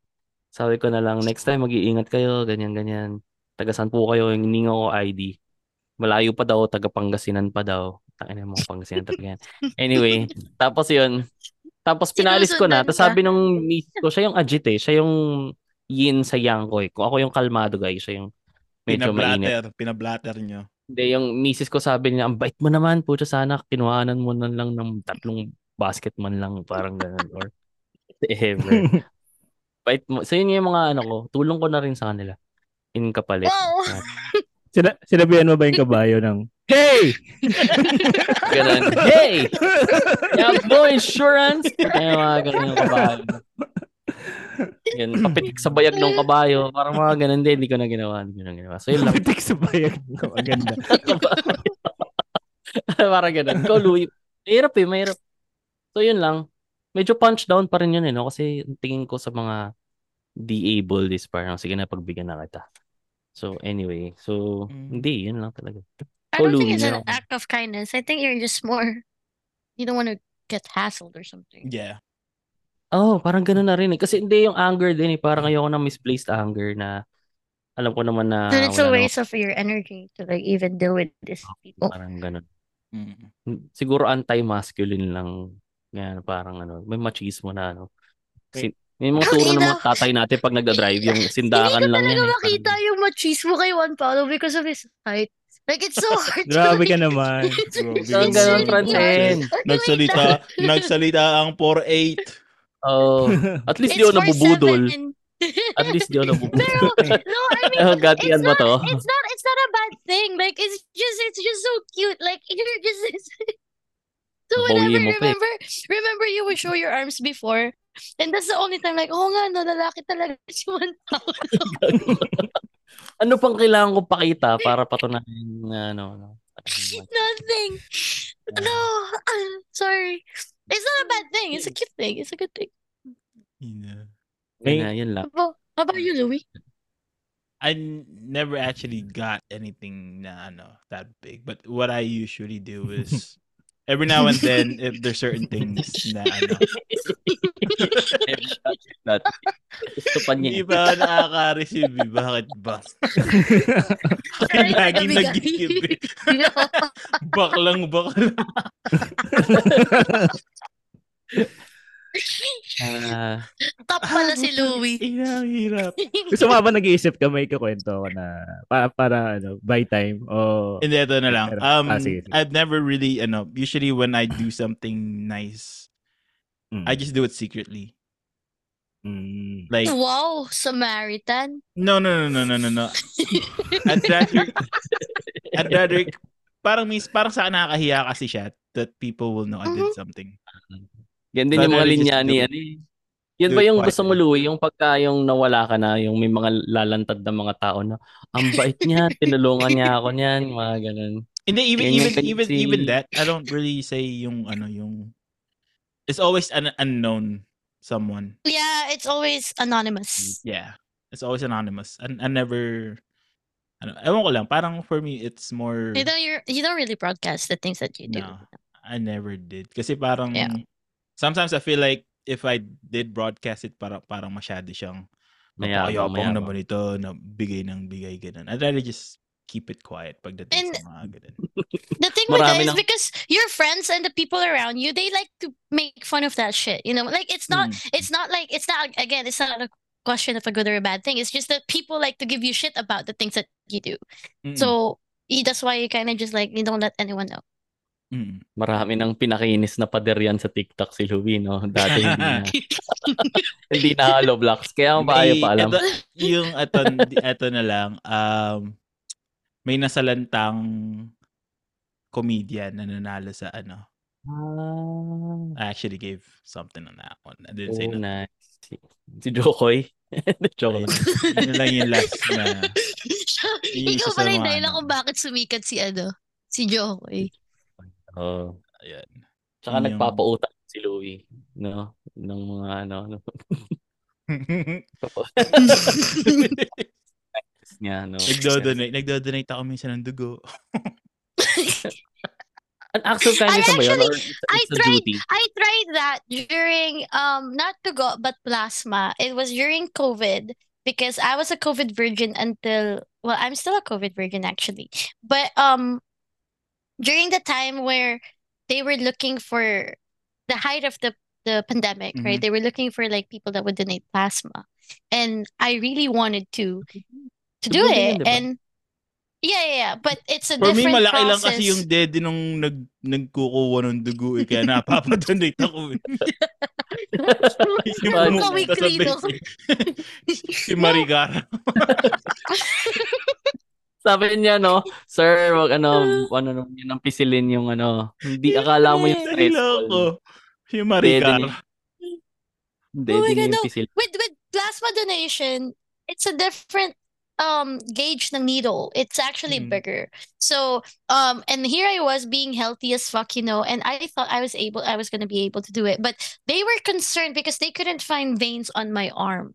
Sabi ko na lang, next time mag-iingat kayo, ganyan, ganyan. Tagasan po kayo, yung hininga ko ID. Malayo pa daw, taga Pangasinan pa daw. Tangina mo, Pangasinan talaga. Anyway, tapos yun. Tapos pinalis ko na. Tapos sabi nung miss ko, siya yung agit eh. Siya yung yin sa yang ko eh. Kung ako yung kalmado guys, siya yung medyo mainit. Pinablatter. Pinablatter nyo. Hindi, yung misis ko sabi niya, ang bait mo naman, puto sana, kinuhanan mo na lang ng tatlong basket man lang, parang ganun, or whatever. bait mo. So, yun yung mga ano ko, tulong ko na rin sa kanila. In kapalit. Wow. Sina- sinabihan mo ba yung kabayo ng, Hey! Ganun. Hey! You have no insurance? Kaya mga ganun yung kabayo. Yan, papitik sa bayag ng kabayo. Parang mga ganun din, hindi ko na ginawa. Hindi ko na ginawa. So, yun lang. Pitik sa bayag. Maganda. Parang ganun. Ikaw, Louie. Mahirap eh, mahirap. So, yun lang. Medyo punch down pa rin yun eh, no? Kasi tingin ko sa mga diable is parang, sige na, pagbigyan na kita. So, anyway. So, Mm. hindi, yun lang talaga. I don't think it's an act of kindness. I think you're just more, you don't want to get hassled or something. Yeah. Oh, parang ganun na rin eh. Kasi hindi yung anger din eh. Parang ayoko ng misplaced anger na alam ko naman na Then it's a waste of your energy to like even deal with these naman- people. Parang ganun. Mm. Siguro anti-masculine lang. Yan, parang ano, may machismo na ano. Kasi may mga turo ng mga tatay natin pag nagda-drive yung sindakan Hindi ko lang talaga yan. eh. makita yung machismo kay Juan Paulo because of his height. Like, it's so hard to Grabe ka like- naman. Grabe ka naman. Francine. Nagsalita, nagsalita ang 4'8". Oh, at least di ako nabubudol. seven. At least di ako nabubudol. Pero, no, I mean, Oh, gatian it's ba not, to? it's not, it's not a bad thing. Like, it's just, it's just so cute. Like, you're just, so whenever, eh. remember, remember you would show your arms before, and that's the only time, like, oh nga, no, lalaki talaga si Juan Paulo. Ano pang kailangan ko pakita para patunayan na ano, ano. Nothing. No, I'm sorry. It's not a bad thing. It's a cute thing. It's a good thing. Yeah. Yun, na, yun lang. How how about you, Louis? I never actually got anything na ano that big. But what I usually do is every now and then if there's certain things na ano That, gusto pa hindi niya. ba nakaka-receive eh? Bakit ba? Ay, Lagi nag-give eh. Baklang baklang. Ah, Top pala si Louie. Ina, ang hirap. Gusto mo ba nag-iisip ka may ikukwento ko na para, para ano, by time o Hindi, ito na lang. Pero- Um, ah, sige, sige. I've never really, ano, usually when I do something nice, Mm. I just do it secretly. Mm. Like, Wow, Samaritan. no, no, no, no, no, no, no. I'd rather, I'd rather, parang, mis, parang sa akin nakakahiya kasi siya that people will know I did something. Yan din yung mga linya ni ano eh. Yan ba yung gusto mo. Louie? Yung pagka yung nawala ka na, yung may mga lalantad na mga tao na, ang bait niya, tinulungan niya ako niyan, mga ganun. Hindi, even, Yan even, even, si- even that, I don't really say yung, ano, yung, it's always an unknown someone. Yeah, it's always anonymous. Yeah. It's always anonymous. And I never, ano, ewan ko lang, parang for me, it's more, You don't, you're, you don't really broadcast the things that you do. no, I never did. Kasi parang, Yeah. Sometimes I feel like if I did broadcast it, parang, parang masyado siyang, Mayabang, napakayabang mayabang. naman ito, na bigay ng bigay, ganun. I'd rather just keep it quiet pagdating And- sa mga ganun. The thing with that Marami is ng- because your friends and the people around you, they like to make fun of that shit. You know, like it's not, Mm. it's not like it's not again, it's not a question of a good or a bad thing. It's just that people like to give you shit about the things that you do. Mm-mm. So that's why you kind of just like you don't let anyone know. Mm. Marami nang pinakinis na pader yan sa TikTok si Louie, no? Dati hindi na, hindi na hollow blocks. Kaya ang maayo May- pa alam. Ito, yung ito, ito na lang, um, may nasalantang comedian na nanalo sa ano. Ah, I actually gave something on that one. I didn't say oh, nothing. nice. Si, si Jokoy. Joke lang. Yun lang yung last na. Ikaw pala yung dahilan ano. kung bakit sumikat si ano, si Jokoy. Oh. Ayan. Tsaka Yun yung- nagpapautang si Louie, no? Ng mga ano, ano niya, no? nagdo-donate, nagdo-donate ako minsan ng dugo. An actual kindness I ba yun? actually- Or it's, I it's a tried- duty? I tried that during um not to go but plasma. It was during COVID because I was a COVID virgin until well, I'm still a COVID virgin actually. But um during the time where they were looking for the height of the the pandemic, right? Mhm. They were looking for like people that would donate plasma. And I really wanted to to do Dugo din yun, it. And yeah, yeah, yeah. But it's a For me, different malaki lang kasi yung daddy nung nag, nagkukuha ng dugo eh, kaya napapadonate ako. eh. yung Pag- pumunta sa Weekly, no? si Marigara. Sabi niya, no, sir, wag ano, ano, ano, yun ang pisilin yung ano, hindi akala mo yung stress Niloko. ball. Marigara. niya. Hindi, Oh my God, yung no. with with plasma donation, it's a different um gauge ng needle. It's actually Mm. bigger. So um and here I was being healthy as fuck, you know, and I thought I was able I was gonna be able to do it. But they were concerned because they couldn't find veins on my arm.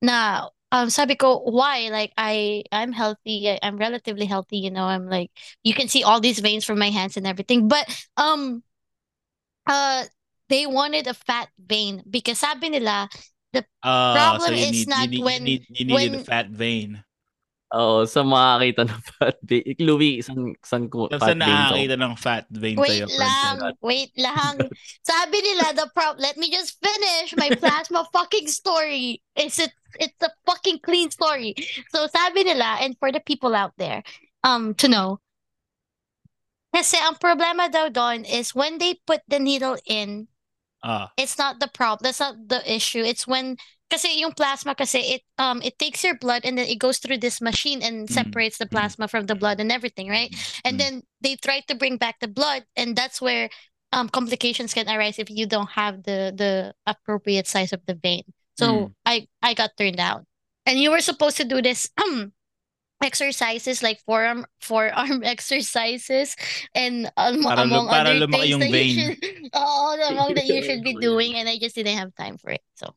Now, um sabi ko, why? Like I I'm healthy, I, I'm relatively healthy, you know. I'm like you can see all these veins from my hands and everything. But um uh they wanted a fat vein because sabi nila Ah, Problem so is need, not you need, when- you need, you needed a when- fat vein. Oo, sa makakita ng fat vein. Louie, saan, saan ko fat vein to? nakakita ng fat vein Wait sa'yo, lang, Princess? wait lang. Sabi nila the prob let me just finish my plasma fucking story. It's a, it's a fucking clean story. So sabi nila and for the people out there um to know kasi ang problema daw doon is when they put the needle in, Ah, it's not the problem. That's not the issue. It's when kasi yung plasma kasi it um it takes your blood and then it goes through this machine and Mm, separates the mm. plasma from the blood and everything, right? And Mm. then they try to bring back the blood, and that's where um complications can arise if you don't have the the appropriate size of the vein. So I I got turned down, and you were supposed to do this um exercises like forearm forearm exercises and um, Para among para other things that you should oh among that you should be doing, and I just didn't have time for it. So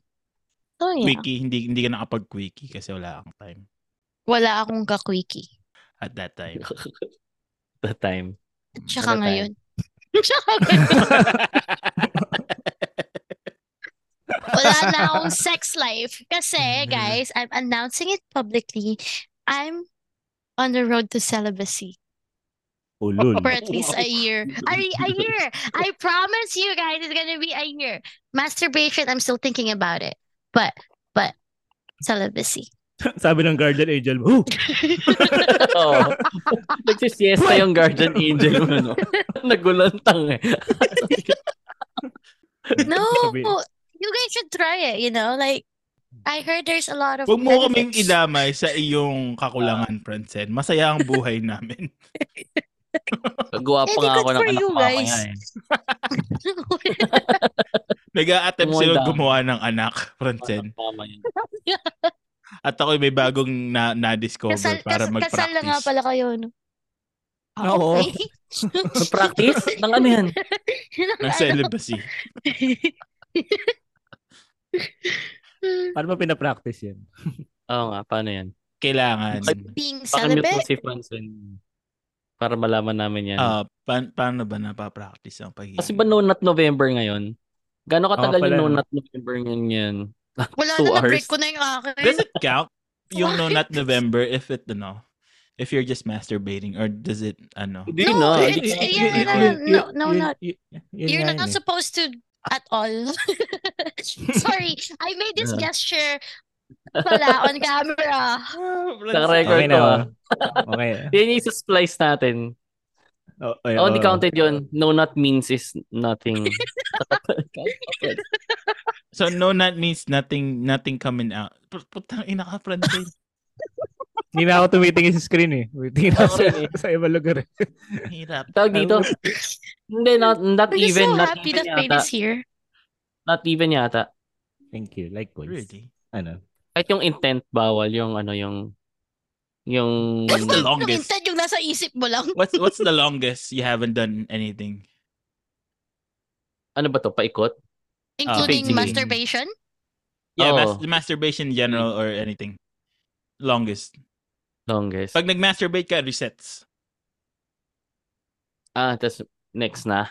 so yeah, quickie, hindi, hindi ka nakapag-quickie kasi wala kang time wala akong kakwiki. at that time. That time. Tsaka Ano ngayon. Tsaka ngayon. Wala na akong sex life. Kasi, guys, I'm announcing it publicly. I'm on the road to celibacy. Ulul. or at least a year. A, a year. I promise you guys, it's gonna be a year. Masturbation, I'm still thinking about it. But, but, celibacy. Sabi ng guardian angel mo, "Oh, Oo. Nagsisiesta yung guardian angel mo, no? Nagulantang eh. No, Sabi- you guys should try it. You know, like I heard there's a lot of. Huwag mo kaming benefits. idamay sa iyong kakulangan, Francen. Masaya ang buhay namin. Gawa pa Eh, di nga good ako ng for anak you guys. eh. Nag-a-attempt sila gumawa ng anak, Francen. At ako may bagong na- na-discover kasal, para kasal, kasal na nga mag-practice. pala kayo, no? Ah, Oo. okay. Practice? Nang ano yan? Ng celibacy. paano ba pinapractice yan? Oo nga, paano yan? Kailangan. Being celibate? si Francine. Para malaman namin yan. Ah, pa- paano ba napapractice ang pagiging? Kasi ba No Nut November ngayon? Gano'ng katagal pala, yung No no? Nut November ngayon yan? Wala Two na, na-break hours. ko na yung akin. Does it count? Yung no not November if it ano if you're just masturbating or does it ano No, na. it's- yeah, no, no, no, not. You're not supposed to at all. Sorry, I made this gesture pala on camera. Sa record Okay ko na. ah. Okay. Yan yung splice natin. Oh, ay, Oh, hindi oh. counted yun. No Nut means is nothing. So no not means nothing nothing coming out. Put- Putang ina ka Francine. Hindi na ako tumitingin sa screen eh. Tingin ako Ako sa, eh. sa ibang lugar. eh. Hirap. Tawag dito. Hindi, not, not I'm just even. so Not happy even that yata. is here. Not even yata. Thank you. Likewise. Really? Ano? Kahit yung intent, bawal yung ano, yung yung What's the Yung longest? instead yung nasa isip mo lang. What's what's the longest you haven't done anything? ano ba to, paikot? Including basically. masturbation. Yeah, Oh. mas- masturbation in general or anything. Longest. Longest. Pag nag-masturbate ka, resets. Ah, tas next na.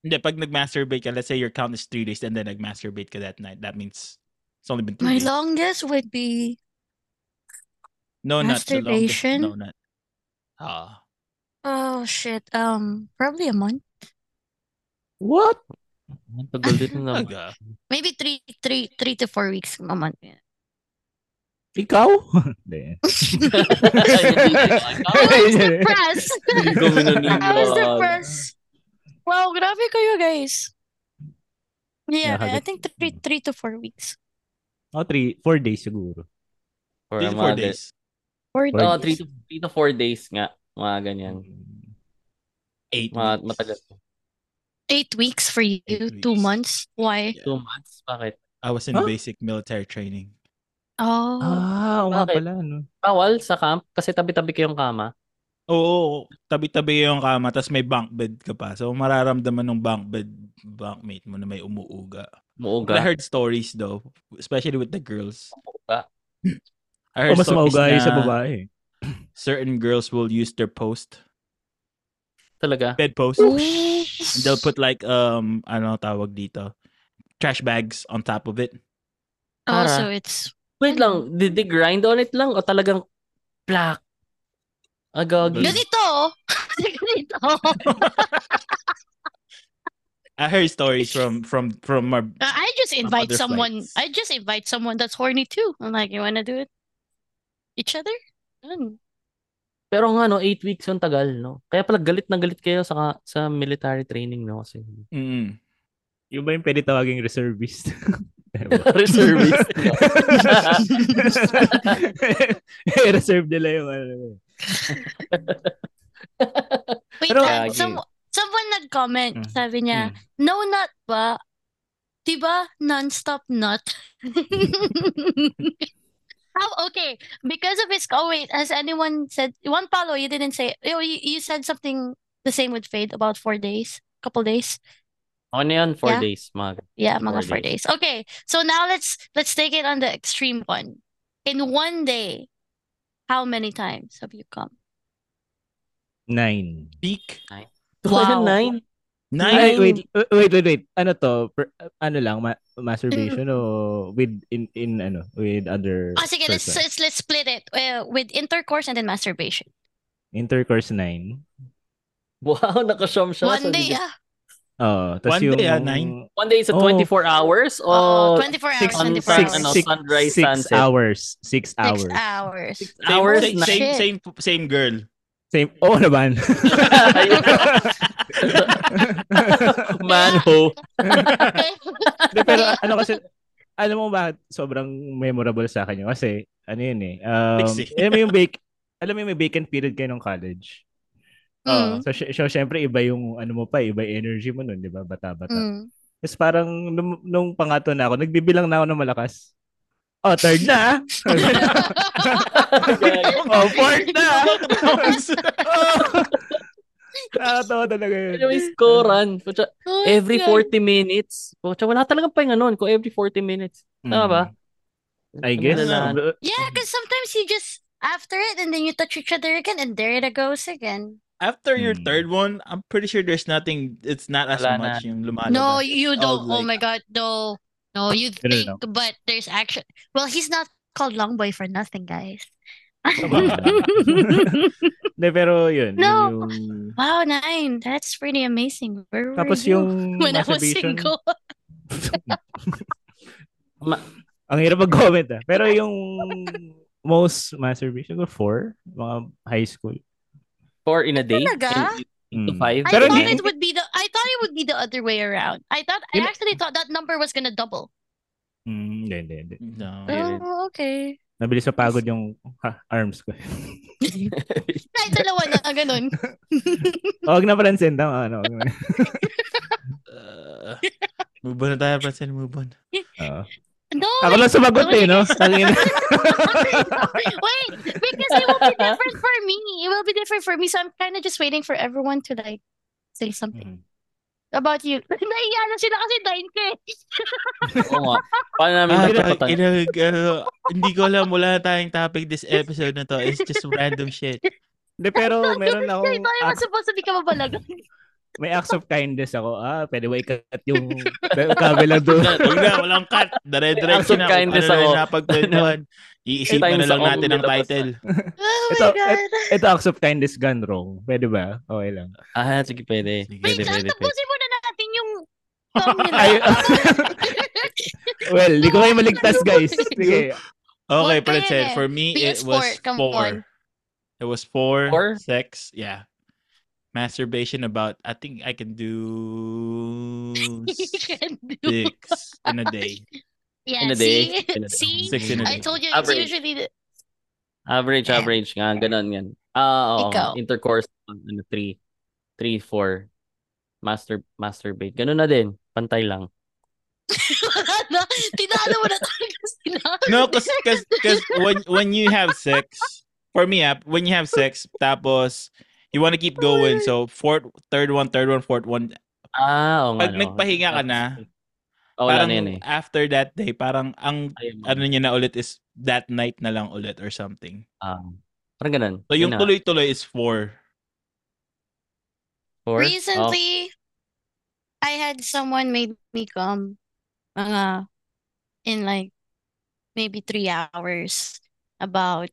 Hindi, pag nag-masturbate ka, let's say your count is three days and then nag-masturbate ka that night, that means it's only been two My days. longest would be no, not the longest. masturbation? No, not. Ah. oh shit. Um, probably a month. What? Ang tagal din naman. Aga. Maybe three, three, three to four weeks a month. Ikaw? Hindi. I was depressed. Hindi kami I was depressed. Wow, grabe kayo guys. Yeah, I think three, three to four weeks. Oh, three, four days siguro. For Three a to four mother. days. Four Four Oh, days. three to, three to four days nga. Mga ganyan. Eight Mga weeks. matagal. Eight weeks for you. Eight Two weeks. months. Why? Yeah. Two months? Bakit? I was in Huh? basic military training. Oh. Ah, oo nga Bakit? pala. No? Bawal sa camp? Kasi tabi-tabi kayong kama. Oo, tabi-tabi yung kama, tapos may bunk bed ka pa. So, mararamdaman ng bunk bed bunkmate mo na may umuuga. Muuga. But I heard stories though, especially with the girls. Umuuga. I O heard mas na sa babae. certain girls will use their post, Talaga? bed post. And they'll put like, um, ano tawag dito, trash bags on top of it. Oh, Para. so it's Wait lang, did they grind on it lang o talagang black? Agagi. ganito. ganito. I heard stories from from from our Uh, I just invite someone. flights. I just invite someone that's horny too. I'm like, you wanna do it? Each other? Done. Pero nga no, 8 weeks yung tagal, no? Kaya pala galit na galit kayo sa sa military training, no? Kasi mm, Yung ba yung pwede tawaging reservist? Reservist. Reserve nila yung ano. Wait, Pero- uh, some, someone nag-comment. Mm. Sabi niya, Mm. no nut ba? Diba? Non-stop nut. How, okay, because of his, oh wait, has anyone said, one follow, you didn't say, oh, you, you said something the same with Fade about four days, couple days. Ano yan? 4 Yeah. days, mga Yeah, Four mga four days. days. Okay, so now let's let's take it on the extreme one. In one day, how many times have you come? Nine. peak Nine. Wow. Nine? Nine. Ay, wait, wait, wait, wait. Ano to? Per, ano lang, ma- masturbation o with in in ano, with other Oh, sige, let's, person? let's let's split it uh, with intercourse and then masturbation. Intercourse nine. Wow, nakasyam siya. One day, ah. Oo. Tapos One yung... day, ah, nine? One day is a Oh. 24 hours Oh, or 24 hours, six, 24 six, hours. ano, six, sunrise, six sunset. hours. Six Six hours. hours. Same, hours same, same, same, same girl. Same. Oo naman. Manho. Hindi, pero ano kasi, alam mo ba, sobrang memorable sa akin yun. Kasi, ano yun eh. Um, alam mo yung vac alam mo yung may vacant period kayo nung college. Mm. So, sy- so, syempre, iba yung, ano mo pa, iba yung energy mo nun, di ba? Bata-bata. Mm. Tapos parang, nung, nung pangato na ako, nagbibilang na ako ng malakas. Oh, third na. oh, fourth na. Nakakatawa talaga yun. Yung scorean? Pucha, Oh, every God. 40 minutes. Pucha, wala talagang pahinga nun kung every 40 minutes. Tama ba? Mm. I guess. Yeah, because sometimes you just after it and then you touch each other again and there it goes again. After your Hmm. third one, I'm pretty sure there's nothing, it's not as Wala much na. yung lumalabas. No, you Oh, don't. Oh like- my god, no. No, you think, lang. but there's actually. Well, he's not called long boy for nothing, guys. Hindi, pero yun. No. Yun yung... wow, nine. That's pretty amazing. Where were Tapos you yung when I was single? Ang hirap mag-comment ah. Pero yung most masturbation ko, four. Mga high school. Four in a day? Talaga? In- Into Mm. five? I Pero thought hindi- it would be the. I thought it would be the other way around. I thought. I actually thought that number was gonna double. Mm, hindi, hindi, hindi. No. Oh, okay. Nabilis sa pagod yung ha, arms ko. Kahit dalawa na ganun. Huwag na palansin. Tama, ano. wag na. Uh, move on na tayo, Francine. Move on. Oo. No. Ako lang sumagot eh, no? Wait, because it will be different for me. It will be different for me. So I'm kind of just waiting for everyone to like say something Mm. About you. Naiya na sila kasi 9K. Oo nga. Paano namin Ah, napapatan? kinag, ano, hindi ko alam, wala na tayong topic this episode na to. It's just random shit. Hindi, pero meron akong was acts, supposed to be kababalagan. may acts of kindness ako. Ah, pwede ba ikat yung kabilang doon? Huwag na, walang cut. Dire-diretso Acts of na. Kindness ano na ako. yung napagkwentuhan. Iisipan na lang natin ang na. title. Oh my Ito, God. Ito acts of kindness gone wrong. Pwede ba? Okay lang. Ah, sige, pwede. Sige. Wait, Pwede, pwede, pwede. tapusin natin yung thumbnail. Ay, well, di ko kayo maligtas, guys. Sige. Okay, What but kaya said na? for me Be a it was sport, come four. on. It was four, Four? sex, yeah. Masturbation about I think I can do You can do. six in a day. Yeah, In a day? see? In a day. See? Six in a I day. told you it's Average. usually the... Average, Yeah. average. Nga, ganun yan. Ah, oo. Ikaw. Intercourse, ano, three. Three, four. Master, masturbate. Ganun na din. Pantay lang. na, tinalo mo na talaga sila. No, cause, cause, cause when when you have sex, for me, ah, when you have sex, tapos you want to keep going. So fourth, third one, third one, fourth one. Ah, oo nga. Pag no. nagpahinga ka na, Oh, parang na yan eh. after that day, parang ang Ayun. ano niya na ulit is that night na lang ulit or something. Ah, parang ganun. So yung tuloy-tuloy is four. Oh, Recently, I had someone made me come mga in like maybe three hours. About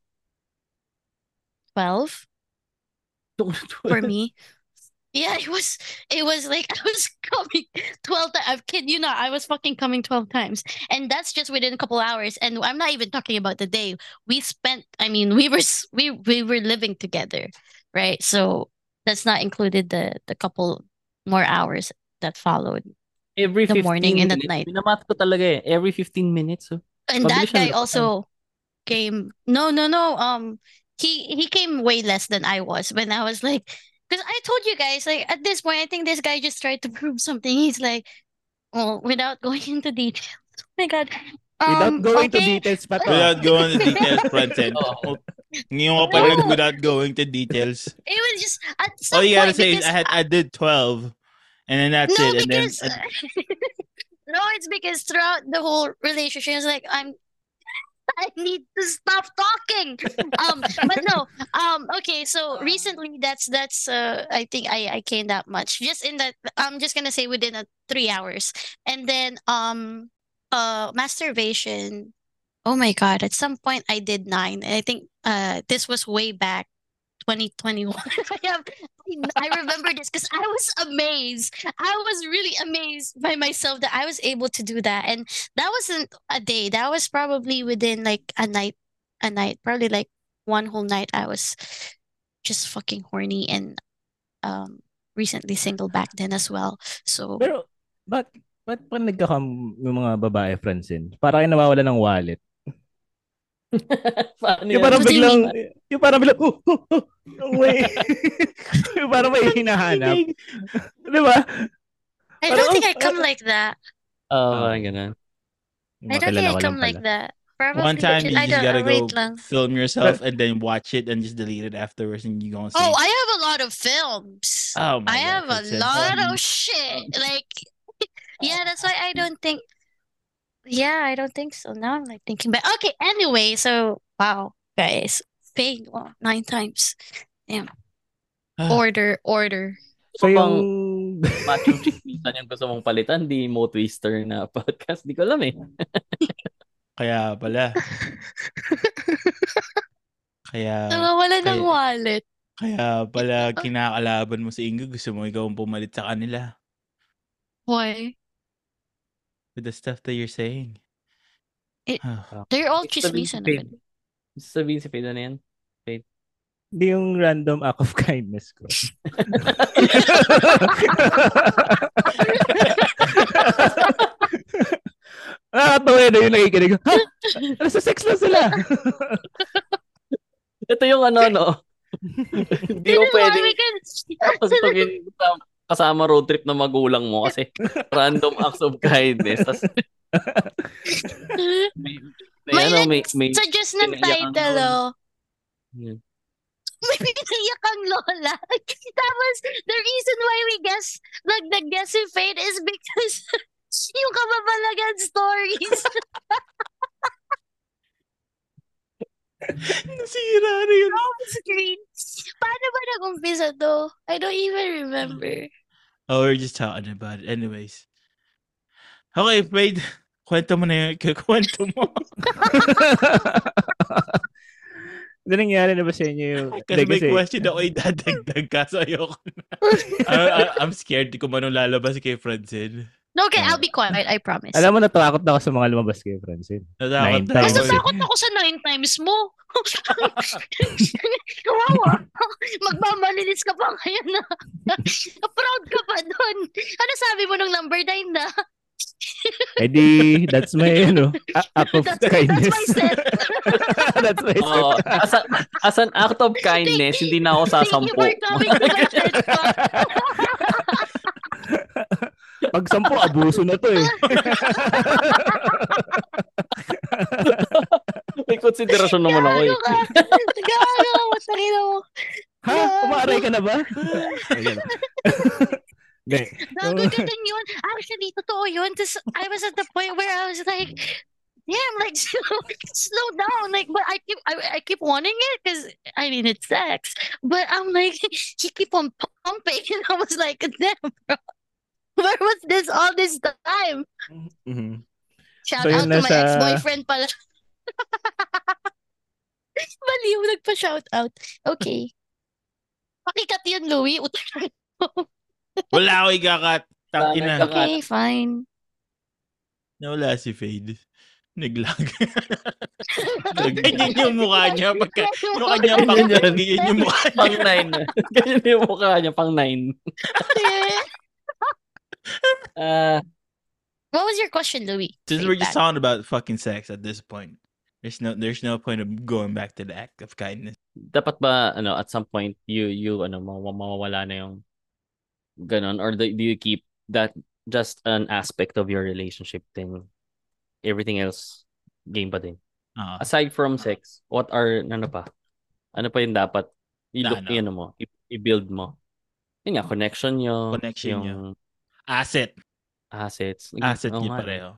12 Oh. for me. Yeah, it was it was like I was coming 12 times. Kid you not, I was fucking coming 12 times. And that's just within a couple hours. And I'm not even talking about the day. We spent I mean, we were we we were living together, right? So that's not included the the couple more hours that followed. Every the 15 morning and at night. Minamat ko talaga eh. Every 15 minutes. oh. And Mabilis that guy nilapatan. also came no no no um he he came way less than I was when I was like because I told you guys like at this point I think this guy just tried to prove something he's like well without going into details oh my god Without um going to details pa to. Without going into details, Francine. Ngayon ka No. without going to details. it was just at All you gotta point say is I had I did twelve, and then that's no it. And then because no it's because throughout the whole relationship it's like I'm I need to stop talking. Um, but no. Um, okay. So recently, that's that's. Uh, I think I I came that much. Just in that, I'm just gonna say within a three hours, and then um, uh, masturbation. Oh my god! At some point, I did nine. And I think uh, this was way back, 2021. I have I remember this because I was amazed. I was really amazed by myself that I was able to do that. And that wasn't a day. That was probably within like a night a night. Probably like one whole night I was just fucking horny and um recently single back then as well. So Pero, ba't, ba't pag nagkakam yung mga babae, Francine, para kayo nawawala ng wallet? Paano Yung yun? parang What do you biglang, yung parang biglang, oh, oh, oh, may, yung parang may hinahanap. Di ba? I don't think oh, I come oh. like that. Oo, Ah. parang ganun. I don't think I come lang like that. Probably One time you just gotta go lang. film yourself and then watch it and just delete it afterwards and you go and sleep. Oh, I have a lot of films. Oh my I God, have a lot of shit. Like, yeah, that's why I don't think. Yeah, I don't think so. Now I'm like thinking back. Okay, anyway, so wow, guys, paid oh, nine times. Damn. Ah. Order, order. So yung, Macho chismisan yung gusto mong palitan, di mo twister na podcast. Di ko alam eh. Kaya pala. Kaya Nawawala ng kaya- wallet. kaya pala kinakalaban mo si Ingo, gusto mo ikaw ang pumalit sa kanila Why? With the stuff that you're saying. It- Ah. They're all chismisan Fade. naman. Gusto sabihin si Fade ano yan? hindi yung random act of kindness ko. Nakakatawa na yung nakikinig. Ha? Nasa sex na sila. Ito yung ano, no? Hindi mo This is why kasama, road trip na magulang mo kasi random acts of kindness. Tas, may, may, May ano, may, may, Suggest ng title, oh. Yan. May pinaiyak ang lola. Tapos, the reason why we guess, nag nag-guess si Fade is because yung kababalagan stories. Nasira na yun. screen. Paano ba nag-umpisa to? I don't even remember. Oh, we're just talking about it. Anyways. Okay, wait. Kwento mo na yung kwento mo. Ano nangyari na ba sa inyo yung... Kasi may question ako eh, idadagdag kaso ayoko na. I- I- I'm scared kung anong lalabas kay Francine. No, okay, I'll be quiet. I promise. Alam mo, natakot na ako sa mga lumabas kay Francine. Natakot Nine na times. ako. Eh. natakot ako sa nine times mo. Kawawa. Magmamalinis ka pa ngayon na. Proud ka pa doon. Ano sabi mo nung number nine na? Eh di, that's my, ano, act of That's, that's kindness. my set. that's my set. Oo, as, a, as an act of kindness, hindi na ako Thank you sasampo. for coming to my TED Talk. Pag sampu, abuso na to eh. May konsiderasyon naman ako eh. Gago ka. Gago. Matangin mo. ha? Umaaray ka na ba? Ayun. Hindi. Gago ka din yun. Actually, totoo yun. Tapos, I was at the point where I was like, damn, like, slow, slow down. Like, but I keep, I, I keep wanting it because I needed sex. But I'm like, he keep on pumping. And I was like, damn, bro. Where was this all this time? Mhm. Shout So, out to my nasa- ex-boyfriend pala. Baliw, nagpa-shout out. Okay. Pakikat yun, Louie. Utang Wala ako ikakat. Nagkakat. Okay, fine. Nawala si Fade. Naglag. Ganyan yung mukha niya. Pagka, yung kanya pang, Ganyan yan. ganyan yung mukha niya. Pang nine. Ganyan yung mukha niya, pang nine. Ah, What was your question, Louis? Since Say we're just talking about fucking sex at this point. There's no there's no point of going back to the act of kindness. dapat ba, ano, at some point, you, you, ano, maw- mawawala na yung ganon? Or do, do you keep that just an aspect of your relationship thing? Everything else, game pa din. Ah, Aside from sex, what are, ano pa? Ano pa yung dapat i-look, Ano? mo, i- i-build mo? Yun nga, connection nyo. Connection yung nyo. Asset. assets. Asset Oo niyo nga. pareho.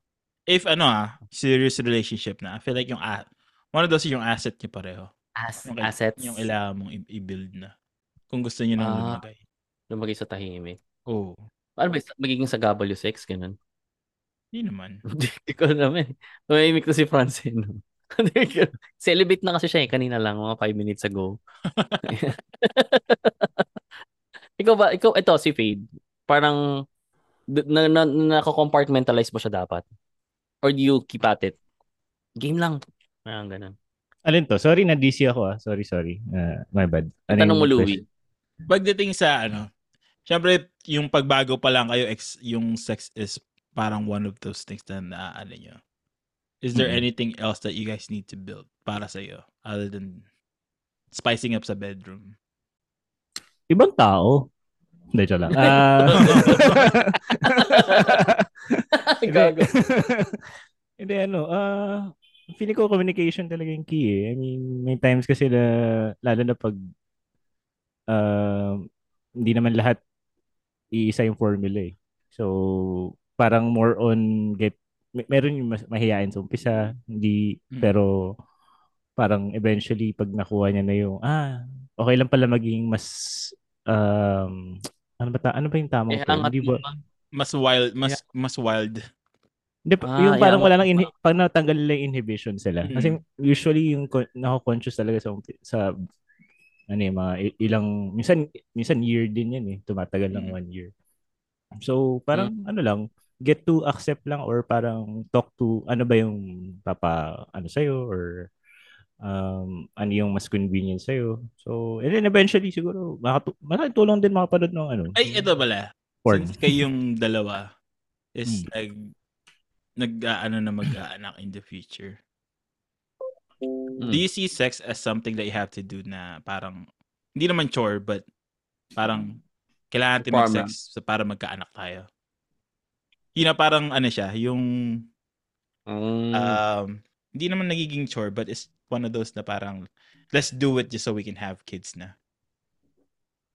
If ano ah, serious relationship na, I feel like yung a- one of those yung asset niyo pareho. As- Yung, assets. Yung kailangan mong i- i-build na. Kung gusto niyo nang Ah. lumagay. Lumagay sa tahimik. Oo. Ano ba, magiging sa W6, ganun? Hindi naman. Hindi ko alam eh. Tumahimik na si Francine. Celibate na kasi siya eh. Kanina lang, mga 5 minutes ago. ikaw ba, ikaw, ito si Fade. Parang, d- na, na, nako-compartmentalize mo siya dapat? Or do you keep at it? Game lang. Ah, ganun. Alin to? Sorry, na-DC ako ah. Sorry, sorry. Uh, my bad. Ano Tanong mo? Louie. Pagdating sa ano, syempre yung pagbago pa lang kayo, ex, yung sex is parang one of those things na naaano nyo. Is there Mhm. anything else that you guys need to build para sa iyo other than spicing up sa bedroom? Ibang tao. Hindi, joke lang. Ah, Hindi. Ano, ah, feeling ko communication talaga yung key eh. I mean, may times kasi na, lalo na pag, ah, hindi naman lahat iisa yung formula eh. So, parang more on get, may, meron yung mas, mahihain sa umpisa, hindi, Mm. pero parang eventually pag nakuha niya na yung, ah, okay lang pala maging mas, um, ano ba, ta- ano ba yung tamang Eh, term? Hindi ba? Mas wild, mas mas wild. Hindi, Ah, yung parang wala nang inhi- pag natanggal nila yung inhibition sila. Mhm. Kasi usually yung con- nako-conscious talaga sa sa ano yung mga ilang minsan minsan year din yan eh. Tumatagal lang Mhm. one year. So parang ano lang get to accept lang or parang talk to ano ba yung papa ano sa'yo or um, ano yung mas convenient sa'yo. So, and then eventually siguro makatu- malaking tulong din makapanood ng ano. Ay, ito pala. Porn. Since kayong dalawa is Hmm. nag nag ano na mag-aanak in the future. Hmm. Do you see sex as something that you have to do na parang hindi naman chore but parang kailangan natin mag-sex sa para magkaanak tayo? Yun na parang ano siya, yung Mm. um hindi naman nagiging chore but it's one of those na parang let's do it just so we can have kids na.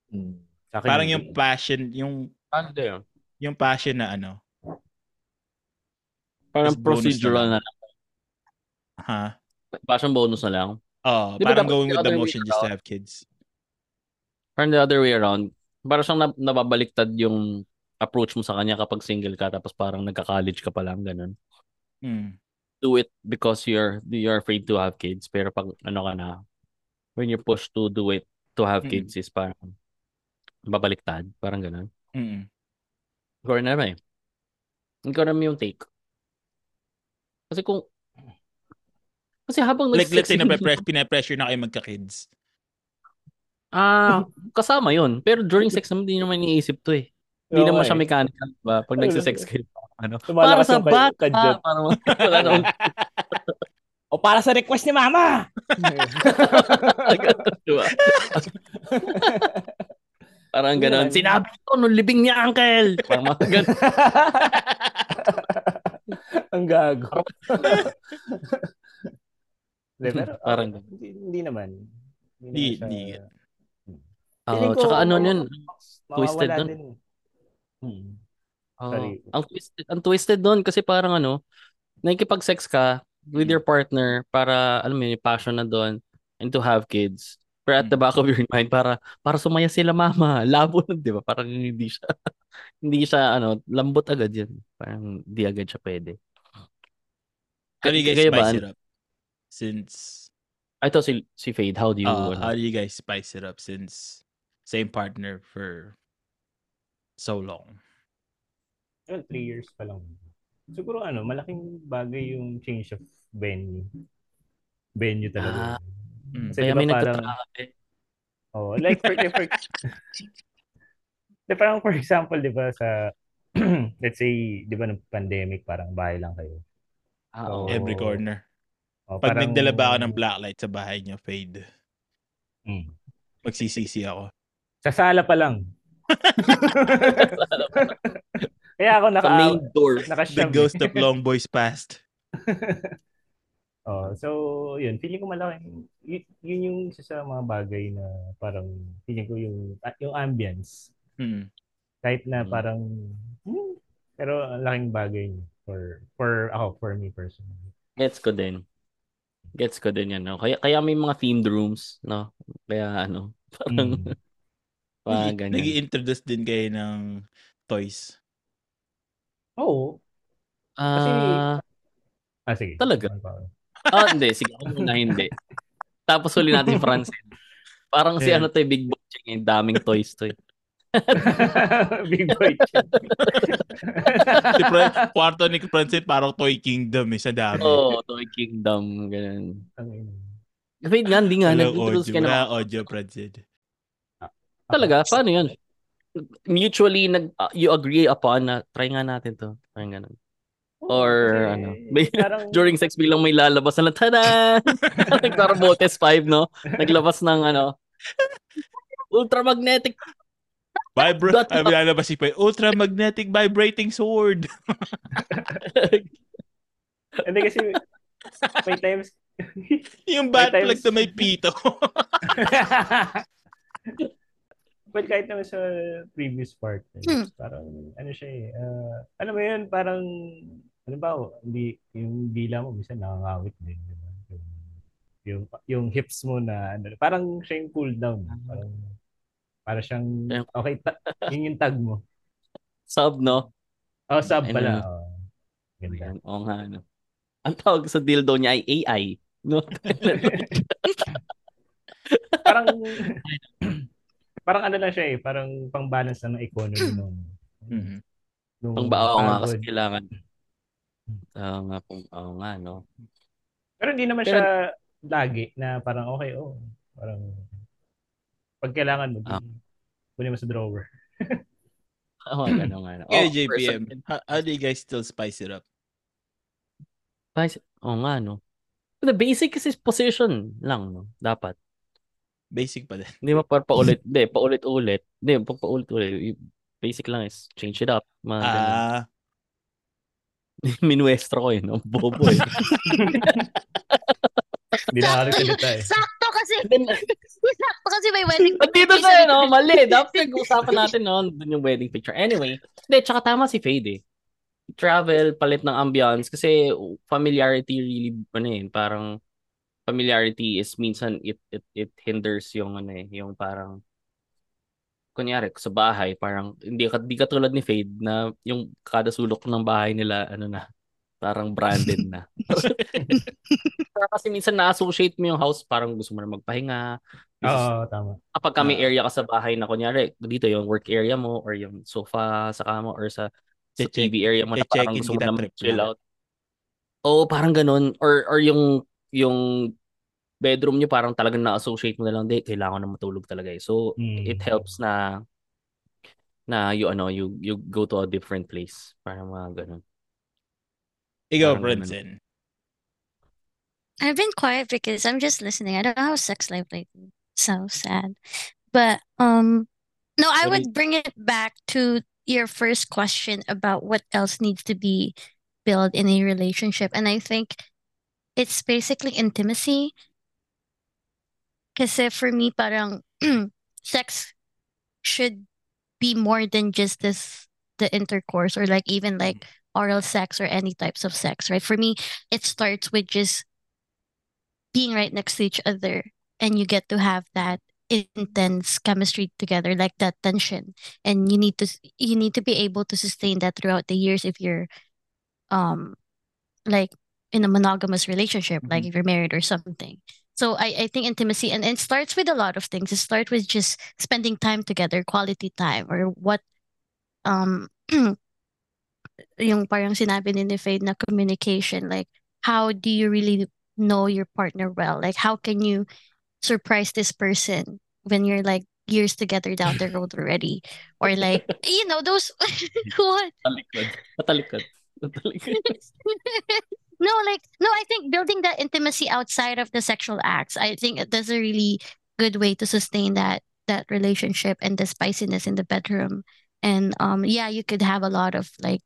Mm. Akin, Parang yung passion, yung ano din? yung passion na ano, Parang procedural na lang. ha? Parang bonus na lang. Oh, Di parang dapat going with the motion just to have kids. Parang the other way around. Parang siyang nab- nababaliktad yung approach mo sa kanya kapag single ka tapos parang nagka-college ka pa lang ganun. Mm. Do it because you're you're afraid to have kids pero pag ano ka na when you're pushed to do it to have Mm. kids is parang babaliktad, parang ganun. Mm. Ikaw rin naman eh. Ikaw naman yung take. Kasi kung kasi habang Like let's say na pinapressure na kayo magka-kids. Ah, kasama yun. Pero during sex naman, hindi naman iniisip to eh. Hindi Oo naman siya mechanical, ba? Pag nagsisex kayo. Ano? Para sa bata. Para wala namang O para sa request ni mama! diba? Parang ganun. Sinabi ko nung libing ni Uncle. Parang mga ganun. Ang gago. Hindi, pero, Hmm, Parang ah, hindi, hindi naman. Di- naman di siya- Oo, ko, tsaka ano yun. twisted din. Hmm. Sorry. ang twisted, ang twisted doon kasi parang ano, nakikipag-sex ka with your partner para alam mo yun, yung passion na doon and to have kids. Pero at the back of your mind para para sumaya sila mama. Labo na, 'di ba? Parang hindi siya hindi siya ano, lambot agad 'yun. Parang di agad siya pwede. How do you guys Kaya ba, spice it up? Since I thought si si Fade, how do you uh, how do you guys spice it up since same partner for so long? Well, three years pa lang. Siguro ano, malaking bagay yung change of venue. Venue talaga. Mm. Kasi Kaya di ba may parang-. Oh, like for, for, Di, parang for example, di ba sa let's say, di ba ng pandemic, parang bahay lang kayo. Ah, oo. Every corner. Oh, Pag parang- nagdala ba ako ng blacklight sa bahay niyo, fade. Mm. Magsisisi ako. Sa sala pa lang. Kaya ako naka, Sa main door. The ghost of long boys past. Oh, so, yun. Feeling ko malaking, yun, yun yung isa sa mga bagay na parang, feeling ko yung, ah, yung ambience. Hmm. Kahit na Mm. parang, hmm, pero ang laking bagay niya for, for, ako, for me personally. Gets ko din. Gets ko din yan, no? Kaya, kaya may mga themed rooms, no? Kaya ano, parang, Mm. parang ganyan. Nag-introduce din kayo ng toys. Oo. Ah, Ah, sige. Talaga? Oh, hindi. Sige, ako muna hindi. Tapos huli natin si Francine. Parang si Yeah. ano to, eh, Big Boy Cheng, eh, daming toys to. eh. Big boy. Si Fran, kwarto ni Francine parang Toy Kingdom eh, sa dami. Oo, oh, Toy Kingdom, ganun. Ang- Wait nga, hindi nga. Walang Nag-introduce audio. ka na. Wala audio, Francine. Talaga? Paano yun? Mutually, nag, uh, you agree upon na try nga natin to. Try nga natin. Or, Kasi ano, may- parang, During sex, biglang may lalabas na, tada! Parang Botes 5, no? Naglabas ng, ano, ultramagnetic. Vibra- Got- Ay, lalabas si Pai, ultramagnetic vibrating sword. hindi kasi, may times, Yung bat plug na may pito. Well, kahit naman sa previous part, eh, Hmm. parang, ano siya eh, ah, ano ba yun, parang, ano ba, hindi, yung dila mo, minsan nakangawit din, di ba? Yung, yung, yung hips mo na, ano, parang siya yung cool down. Parang, para siyang, Yeah. okay, ta- yun yung tag mo. Sub, no? Oh, sub pala. na. Oh. Ganda. Oo nga, ano. Ang tawag sa dildo niya ay AI. No? parang, parang ano lang siya eh, parang pang-balance na ng economy nung, Mhm. nung Pang ba? Oo nga, kasi kailangan. Oo nga, pong, oo nga, no? Pero hindi naman Pero- siya lagi na parang okay, oh, parang pag kailangan mo, Ah. kunin mo sa drawer. Oo, gano'n nga. Oh, JPM, person- how, how do you guys still spice it up? Guys, Oo nga, no? The basic is position lang, no? Dapat. Basic pa din. Hindi mo pa paulit. Hindi, paulit-ulit. Hindi, pag paulit-ulit. Basic lang is change it up. Mga ganun. Ah, Minuestro ko yun. Ang bobo eh. Hindi na nagsalita eh. Sakto kasi. Sakto kasi may wedding Dito picture tayo, sa no? Mali. Dapat nag-usapan natin, no? Doon yung wedding picture. Anyway. Hindi, tsaka tama si Fade, eh. Travel, palit ng ambiance. Kasi familiarity really, ano eh, parang familiarity is minsan it it it hinders yung ano eh, yung parang kunyari sa bahay parang hindi ka di katulad ni Fade na yung kada sulok ng bahay nila ano na parang branded na. Kasi minsan na-associate mo yung house parang gusto mo na magpahinga. Oo, tama. Kapag kami area ka sa bahay na kunyari dito yung work area mo or yung sofa sa kama or sa, sa TV area mo na parang gusto mo na chill out. Oo, parang ganun. Or, or yung yung bedroom nyo parang talagang na-associate mo na lang, di, kailangan na matulog talaga eh. So, Mm. it helps na na you ano you you go to a different place para mga ganun. ikaw, Francine. I've been quiet because I'm just listening. I don't have a sex life lately. So sad. But um no, I What would bring it back to your first question about what else needs to be built in a relationship. And I think it's basically intimacy. Kasi for me, parang sex should be more than just this the intercourse or like even like oral sex or any types of sex, right? For me, it starts with just being right next to each other and you get to have that intense chemistry together like that tension and you need to you need to be able to sustain that throughout the years if you're um like in a monogamous relationship like if you're married or something so I, I think intimacy and, and it starts with a lot of things it starts with just spending time together quality time or what um yung parang sinabi ni Fade na communication like how do you really know your partner well like how can you surprise this person when you're like years together down the road already or like you know those what Talikod. Patalikod. Patalikod. no, like no, I think building that intimacy outside of the sexual acts, I think that's a really good way to sustain that that relationship and the spiciness in the bedroom. And um yeah, you could have a lot of like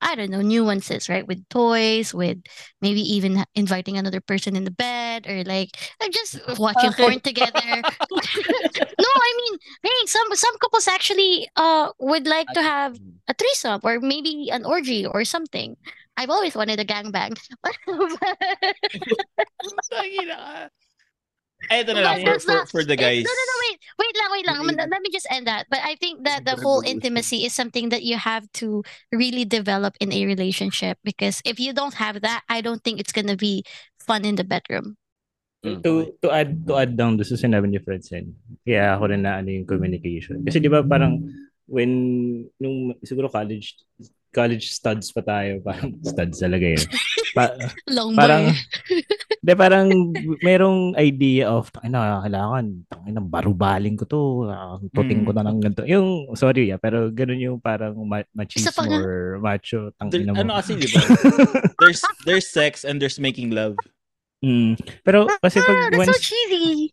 I don't know, nuances, right? With toys, with maybe even inviting another person in the bed or like just watching porn together. no, I mean, hey, some some couples actually uh would like to have a threesome or maybe an orgy or something. I've always wanted a gangbang. Tangina ka. Na lang, But for, that's for, not- for the it- guys. No, no, no, wait. Wait lang, wait lang. Wait. Let me just end that. But I think that the whole intimacy is something that you have to really develop in a relationship because if you don't have that, I don't think it's going to be fun in the bedroom. Mm. to to add to add down doon sa sinabi ni Fredsen. Kaya ako rin na ano yung communication. Kasi 'di ba parang when nung siguro college college studs pa tayo, parang studs talaga yun. Pa, Long parang boy. de parang merong idea of na kailangan tangin ng barubaling ko to, ah, puting ko na ng ganito. Yung sorry ah, pero ganun yung parang ma- machismo pa or macho tangina mo. ano kasi, di ba? there's, there's sex and there's making love. Mm. Pero kasi Ah, pag that's so once cheesy.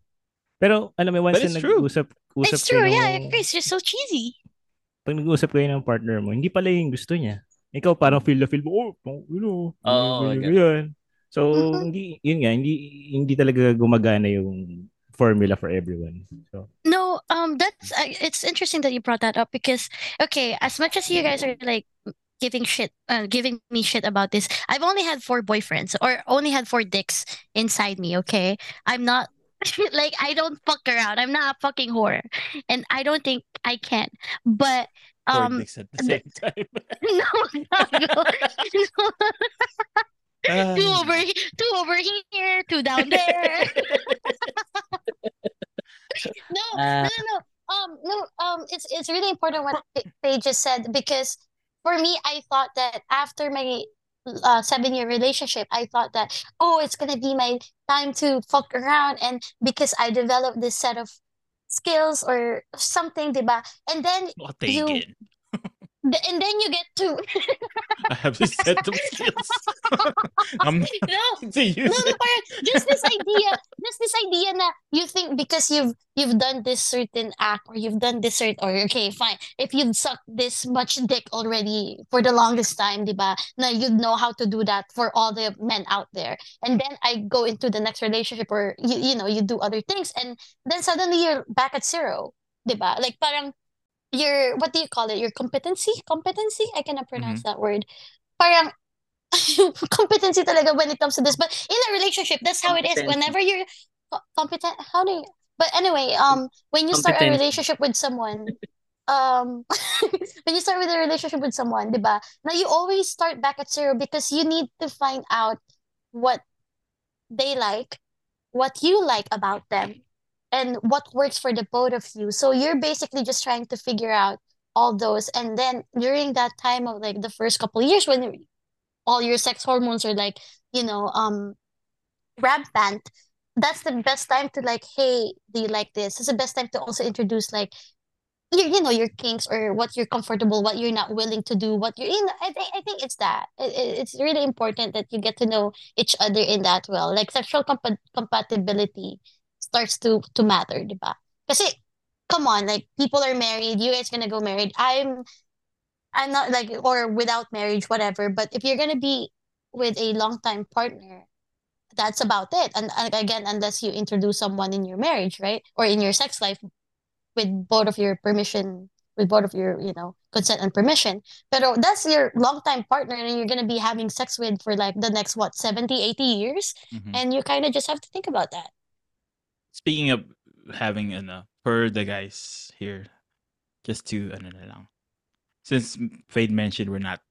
pero alam mo once But na it's true. nag-usap usap It's true, yeah. It's just so cheesy. Pag nag-usap kayo ng partner mo, hindi pala yung gusto niya. Ikaw parang feel na feel mo, oh, you know, ganyan, ganun. ganyan. So, hindi, yun nga, hindi, hindi talaga gumagana yung formula for everyone. So, No, um, that's uh, it's interesting that you brought that up because okay, as much as you guys are like giving shit, uh, giving me shit about this, I've only had four boyfriends or only had four dicks inside me. Okay, I'm not like I don't fuck around. I'm not a fucking whore, and I don't think I can. But um, at the same time. no, no, no. Ah. two over, two over here, two down there. no, no, no, no. Um, no. Um, it's it's really important what they just said because for me, I thought that after my uh, seven year relationship, I thought that oh, it's gonna be my time to fuck around, and because I developed this set of skills or something, diba? And then You-. And then you get to I have this set of skills. I'm no. to use No, no, parang just this idea, just this idea na you think because you've you've done this certain act or you've done this certain or okay, fine. If you've sucked this much dick already for the longest time, diba? Na you'd know how to do that for all the men out there. And then I go into the next relationship or you you know, you do other things and then suddenly you're back at zero, diba? Like parang your what do you call it? Your competency? Competency? I cannot pronounce that word. Parang competency talaga when it comes to this. But in a relationship, that's how it is. Whenever you're competent, how do you? But anyway, um, when you start a relationship with someone, um, when you start with a relationship with someone, diba? Now you always start back at zero because you need to find out what they like, what you like about them, and what works for the both of you. So you're basically just trying to figure out all those, and then during that time of like the first couple years when all your sex hormones are like you know um rampant that's the best time to like hey do you like this? It's the best time to also introduce like you, you know your kinks or what you're comfortable what you're not willing to do what you're you know i think i think it's that. It, it- it's really important that you get to know each other in that well like sexual compa- compatibility starts to to matter diba kasi come on like people are married you guys gonna go married i'm I'm not like or without marriage, whatever. But if you're gonna be with a long time partner, that's about it. And, and again, unless you introduce someone in your marriage, right, or in your sex life, with both of your permission, with both of your you know consent and permission. But that's your long time partner, and you're gonna be having sex with for like the next what 70, 80 years, Mhm. and you kind of just have to think about that. Speaking of having ano, for uh, the guys here, just to ano na lang. Since Fade mentioned we're not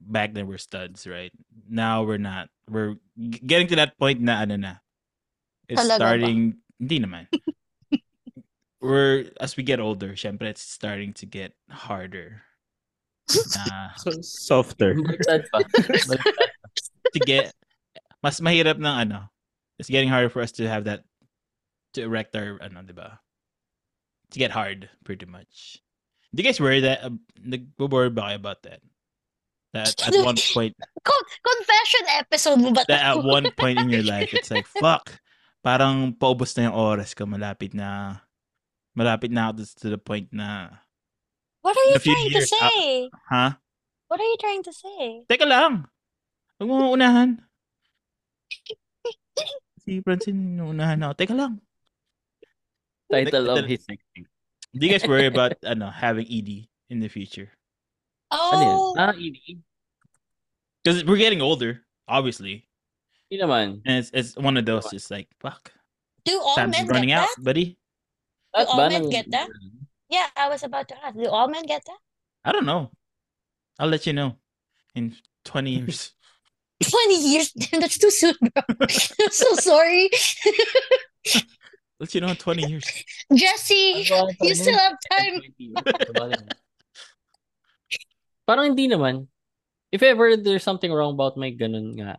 back then we're studs, right? Now we're not. We're getting to that point na ano na. It's Talaga ba? starting hindi naman. we're as we get older, syempre it's starting to get harder. Na so softer. Baliktad pa. Baliktad. to get mas mahirap ng ano. It's getting harder for us to have that to erect our ano, 'di ba? To get hard pretty much. Do you guys worry that uh, nagbo-worry ba kayo about that? That at one point Con- confession episode mo ba that at one point in your life it's like fuck. Parang paubos na yung oras ko, malapit na malapit na ako to the point na What are you in a few trying to years, uh, say? ha? What are you trying to say? Teka lang. Huwag mo unahan. Si Francine, unahan ako. Teka lang. Title Like, of his sex tape. Do you guys worry about ano having ED in the future? Ano yan? Oh, Ah, ED. Because we're getting older, obviously, Hindi naman. and it's it's one of those just like fuck, do all time's men get running out, that? buddy. At all men get that? Yeah, I was about to ask. Do all men get that? I don't know. I'll let you know in twenty years. 20 years? Damn, that's too soon, bro. I'm so sorry. Let you know in 20 years. Jesse, you still have time. Parang hindi naman. If ever there's something wrong about my ganun nga,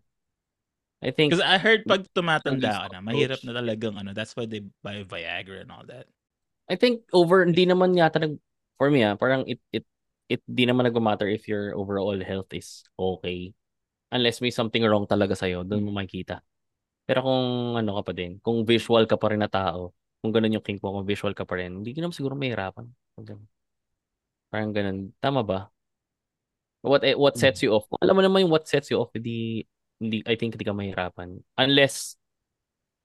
I think, Because I heard pag tumatanda ka na, mahirap na talagang ano. That's why they buy Viagra and all that. I think over, hindi naman yata nag, for me ah, parang it, it, it di naman nag-matter if your overall health is okay. Unless may something wrong talaga sa'yo, doon mo makikita. Pero kung ano ka pa din, kung visual ka pa rin na tao, kung ganun yung kink mo, kung visual ka pa rin, hindi ka naman siguro mahirapan. Parang ganun. Tama ba? What eh, what sets you off? Kung alam mo naman yung what sets you off, hindi, hindi I think hindi ka mahirapan. Unless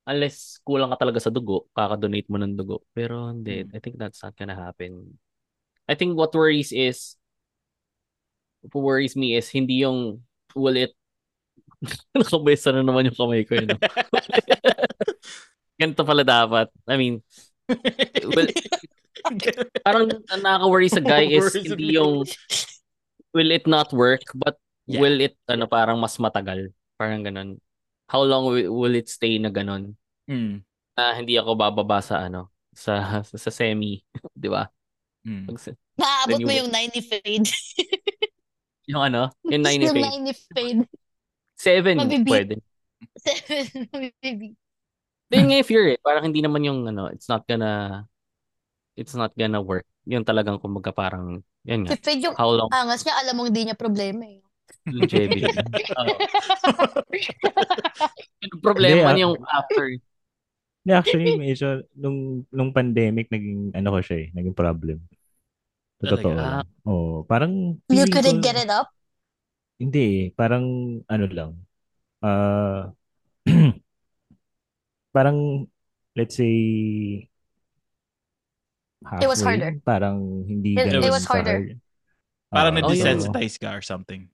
unless kulang ka talaga sa dugo, kaka-donate mo ng dugo. Pero hindi, I think that's not gonna happen. I think what worries is what worries me is hindi yung will it nakabesa na naman yung kamay ko yun. no? Ganito pala dapat. I mean, well, parang ang nakaka-worry sa guy is hindi yung will it not work but Yeah. will it ano parang mas matagal parang ganun how long will, will it stay na ganun Mm. na hindi ako bababa sa ano sa sa, sa semi di ba Mm. Pag Naabot mo yung 90 fade. yung ano yung 90 yung fade 90 fade. 7 Mabibi. pwede Seven, maybe. Then nga fear eh parang hindi naman yung ano it's not gonna it's not gonna work yung talagang kumbaga parang yan nga Si Fade yung how long angas niya, alam mong hindi niya problema eh. longevity Oo. Yung problema ah. yung after Hindi, actually, medyo, nung, nung pandemic, naging, ano ko siya eh, naging problem. Totoo. Oo, parang, You couldn't ko- get it up? Hindi eh, parang, ano lang, ah, parang, let's say, It was halfway, harder. Parang hindi It- ganun it was ka harder. hard. Parang Oo, Oh, yeah. na-desensitize ka or something.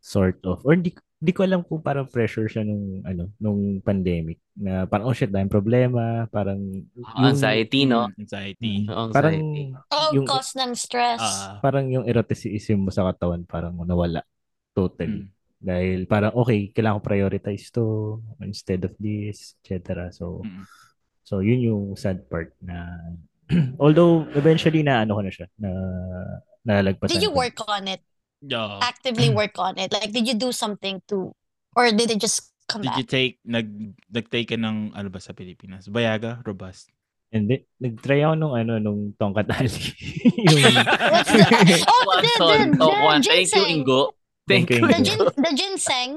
sort of. Or di, di ko alam kung parang pressure siya nung, ano, nung pandemic. Na parang, oh shit, dahil problema. Parang, yung- anxiety no Mm, Anxiety. Mm, Anxiety. parang, Oh, yung, cause ng stress. Ah. parang yung eroticism mo sa katawan, parang nawala. Totally. Mm. Dahil parang, okay, kailangan ko prioritize to instead of this, etc. So, Mm. so yun yung sad part na, although, eventually na ano ko na siya, na nalagpasan Did you ko. work on it? Yeah. Actively work on it? Like, did you do something to, or did it just come Did you back? take, nag, nag-take ka ng, ano ba sa Pilipinas? Bayaga? Robust? And then, nag-try ako nung ano, nung tongkat ali. yung, What's the, oh, Kwanton. the, Oh, Kwan. Thank you. Ingo. Thank you, The, gin, the ginseng.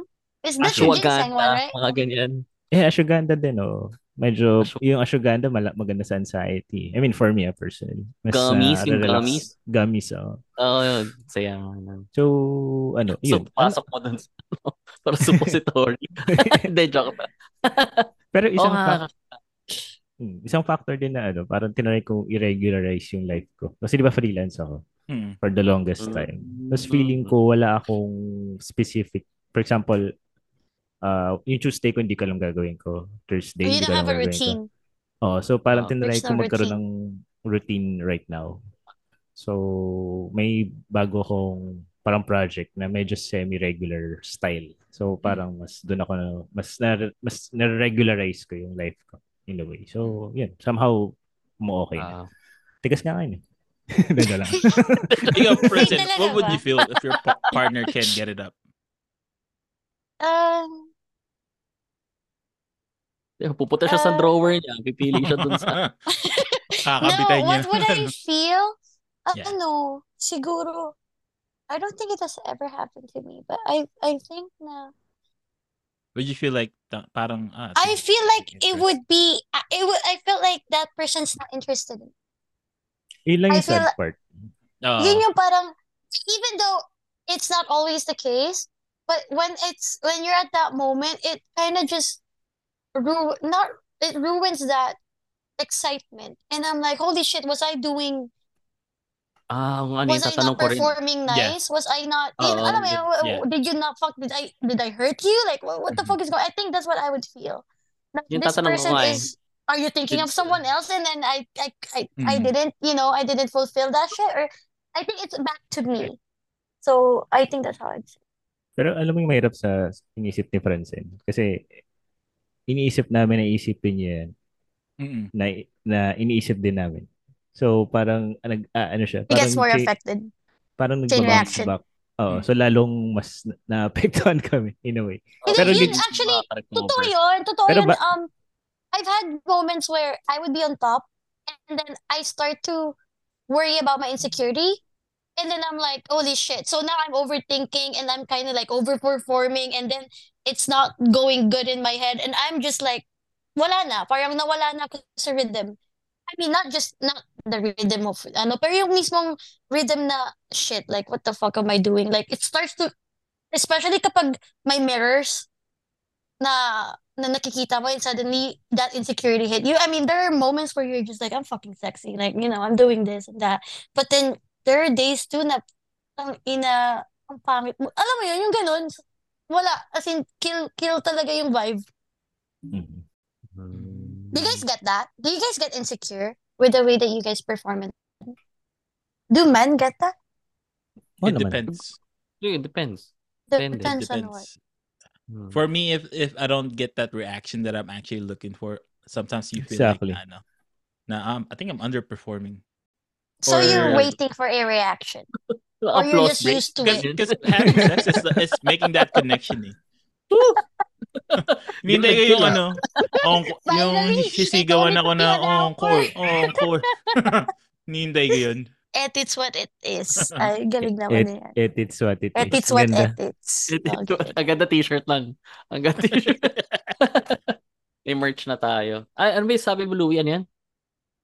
Is that the ginseng one, right? mga ganyan. eh, ashwagandha din, oh. Medyo, Ashw- yung ashwagandha, mala, maganda sa anxiety. I mean, for me, ah, personally. Mas, Gummies, ah, yung gummies? Gummies, oh. Oo, yun. Saya. So, ano, So, yun. pasok mo dun sa para suppository. Hindi, joke na. Pero isang, nga. fac- hmm, isang factor din na ano, parang tinry kong i-regularize yung life ko. Kasi di ba freelance ako Mm. for the longest Mm. time. Tapos feeling ko wala akong specific. For example, uh, yung Tuesday ko hindi ko alam gagawin ko. Thursday You hindi ko don't alam have a gagawin ko. routine. Oh, so parang Ah. tinry ko magkaroon ng routine right now. So, may bago kong parang project na medyo semi-regular style. So, parang mas doon ako na, mas na, mas na-regularize ko yung life ko in a way. So, yun. Somehow, mo okay na. Ah. Tigas nga kayo. Dito lang. Ikaw, Present, talaga what would you feel if your partner can't get it up? Um, Pupunta siya sa Ah. drawer niya. Pipili siya dun sa... Kakabitay no, niya. what would I feel? Uh, Yeah. Ano, siguro, I don't think it has ever happened to me, but I I think na, Would you feel like, ta- parang, ah, I feel like it would be, uh, it would, I felt like that person's not interested in me. Yun lang I yung sad feel- part. Oo. Yun yung parang, even though it's not always the case, but when it's, when you're at that moment, it kind of just, ru- not, it ruins that excitement. And I'm like, holy shit, was I doing Ah, kung ano was I not ko rin. performing Yeah. nice? Was I not? You know, Oo, alam mo yeah. did you not fuck? Did I did I hurt you? Like what, what the Mhm. fuck is going? I think that's what I would feel. That Yung this person eh. is. Are you thinking of Did- someone else? And then I I I, I Mhm. didn't. You know, I didn't fulfill that shit. Or I think it's back to me. So I think that's how say. Pero alam mo yung mahirap sa iniisip ni Francine. Kasi iniisip namin na isipin niya yan Mm-mm. na, na iniisip din namin. So parang nag ah, ano siya, He gets parang more chi- affected. parang nagbabounce reaction. back. Mm. so lalong mas na- naapektuhan kami in a way. Pero yun actually, totoo yun. Totoo Pero yun. ba- um, I've had moments where I would be on top and then I start to worry about my insecurity. And then I'm like, holy shit. So now I'm overthinking and I'm kind of like overperforming and then it's not going good in my head. And I'm just like, wala na. Parang nawala na sa rhythm. I mean, not just, not the rhythm of, ano, pero yung mismong rhythm na, shit, like, what the fuck am I doing? Like, it starts to, especially kapag may mirrors na, na nakikita mo and suddenly that insecurity hit you. I mean, there are moments where you're just like, I'm fucking sexy. Like, you know, I'm doing this and that. But then, there are days too na, ang ina, ang pangit mo. Alam mo yun, yung ganun. Wala, as in, kill, kill talaga yung vibe. Do you guys mm-hmm. get that? Do you guys get insecure with the way that you guys perform it? Do men get that? It depends. It depends. Depende. It Depends on what. Depends. Hmm. For me, if if I don't get that reaction that I'm actually looking for, sometimes you feel Exactly. like, ano, na um, I think I'm underperforming. So you're Or- waiting for a reaction. Or you're just break. used to it. Because having sex is, is making that connection eh. Hindi ko yung ano, oh, yung Finally, sisigawan ikaw ako na, ulit yung oh, core, pinaka- oh. Nihintay ko yun. Et it's what it is. Ay, galing naman It, na yan. it, it's what it Et is. it's what Ganda. it is. It- it- Okay. Ang ganda t-shirt lang. Ang ganda t-shirt. May merch na tayo. Ay, ano ba yung sabi mo, Louie? Ano yan?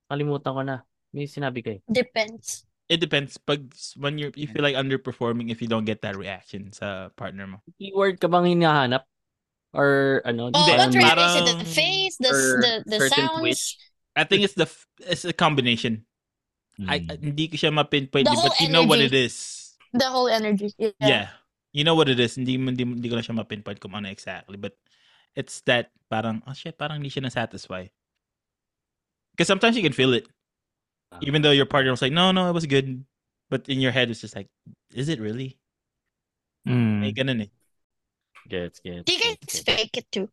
Kalimutan ko na. May sinabi kayo. Depends. It depends. Pag when you you feel like underperforming if you don't get that reaction sa partner mo. Keyword ka bang hinahanap? Or ano? Oh, what really is it? The face, the or the the sounds, twitch. I think it's the it's a combination. I Mm. hindi ko siya ma-pinpoint, The but whole you know what it is. the whole energy. Yeah. Yeah. You know what it is. Hindi, mo- hindi, mo- hindi ko na siya ma-pinpoint kung ano exactly. But it's that parang, oh shit, parang hindi siya na-satisfy. Because sometimes you can feel it. Even though your partner was like, no, no, it was good. But in your head, it's just like, is it really? Mm. May ganun eh. Gets, gets. Do you guys gets, gets. fake it too?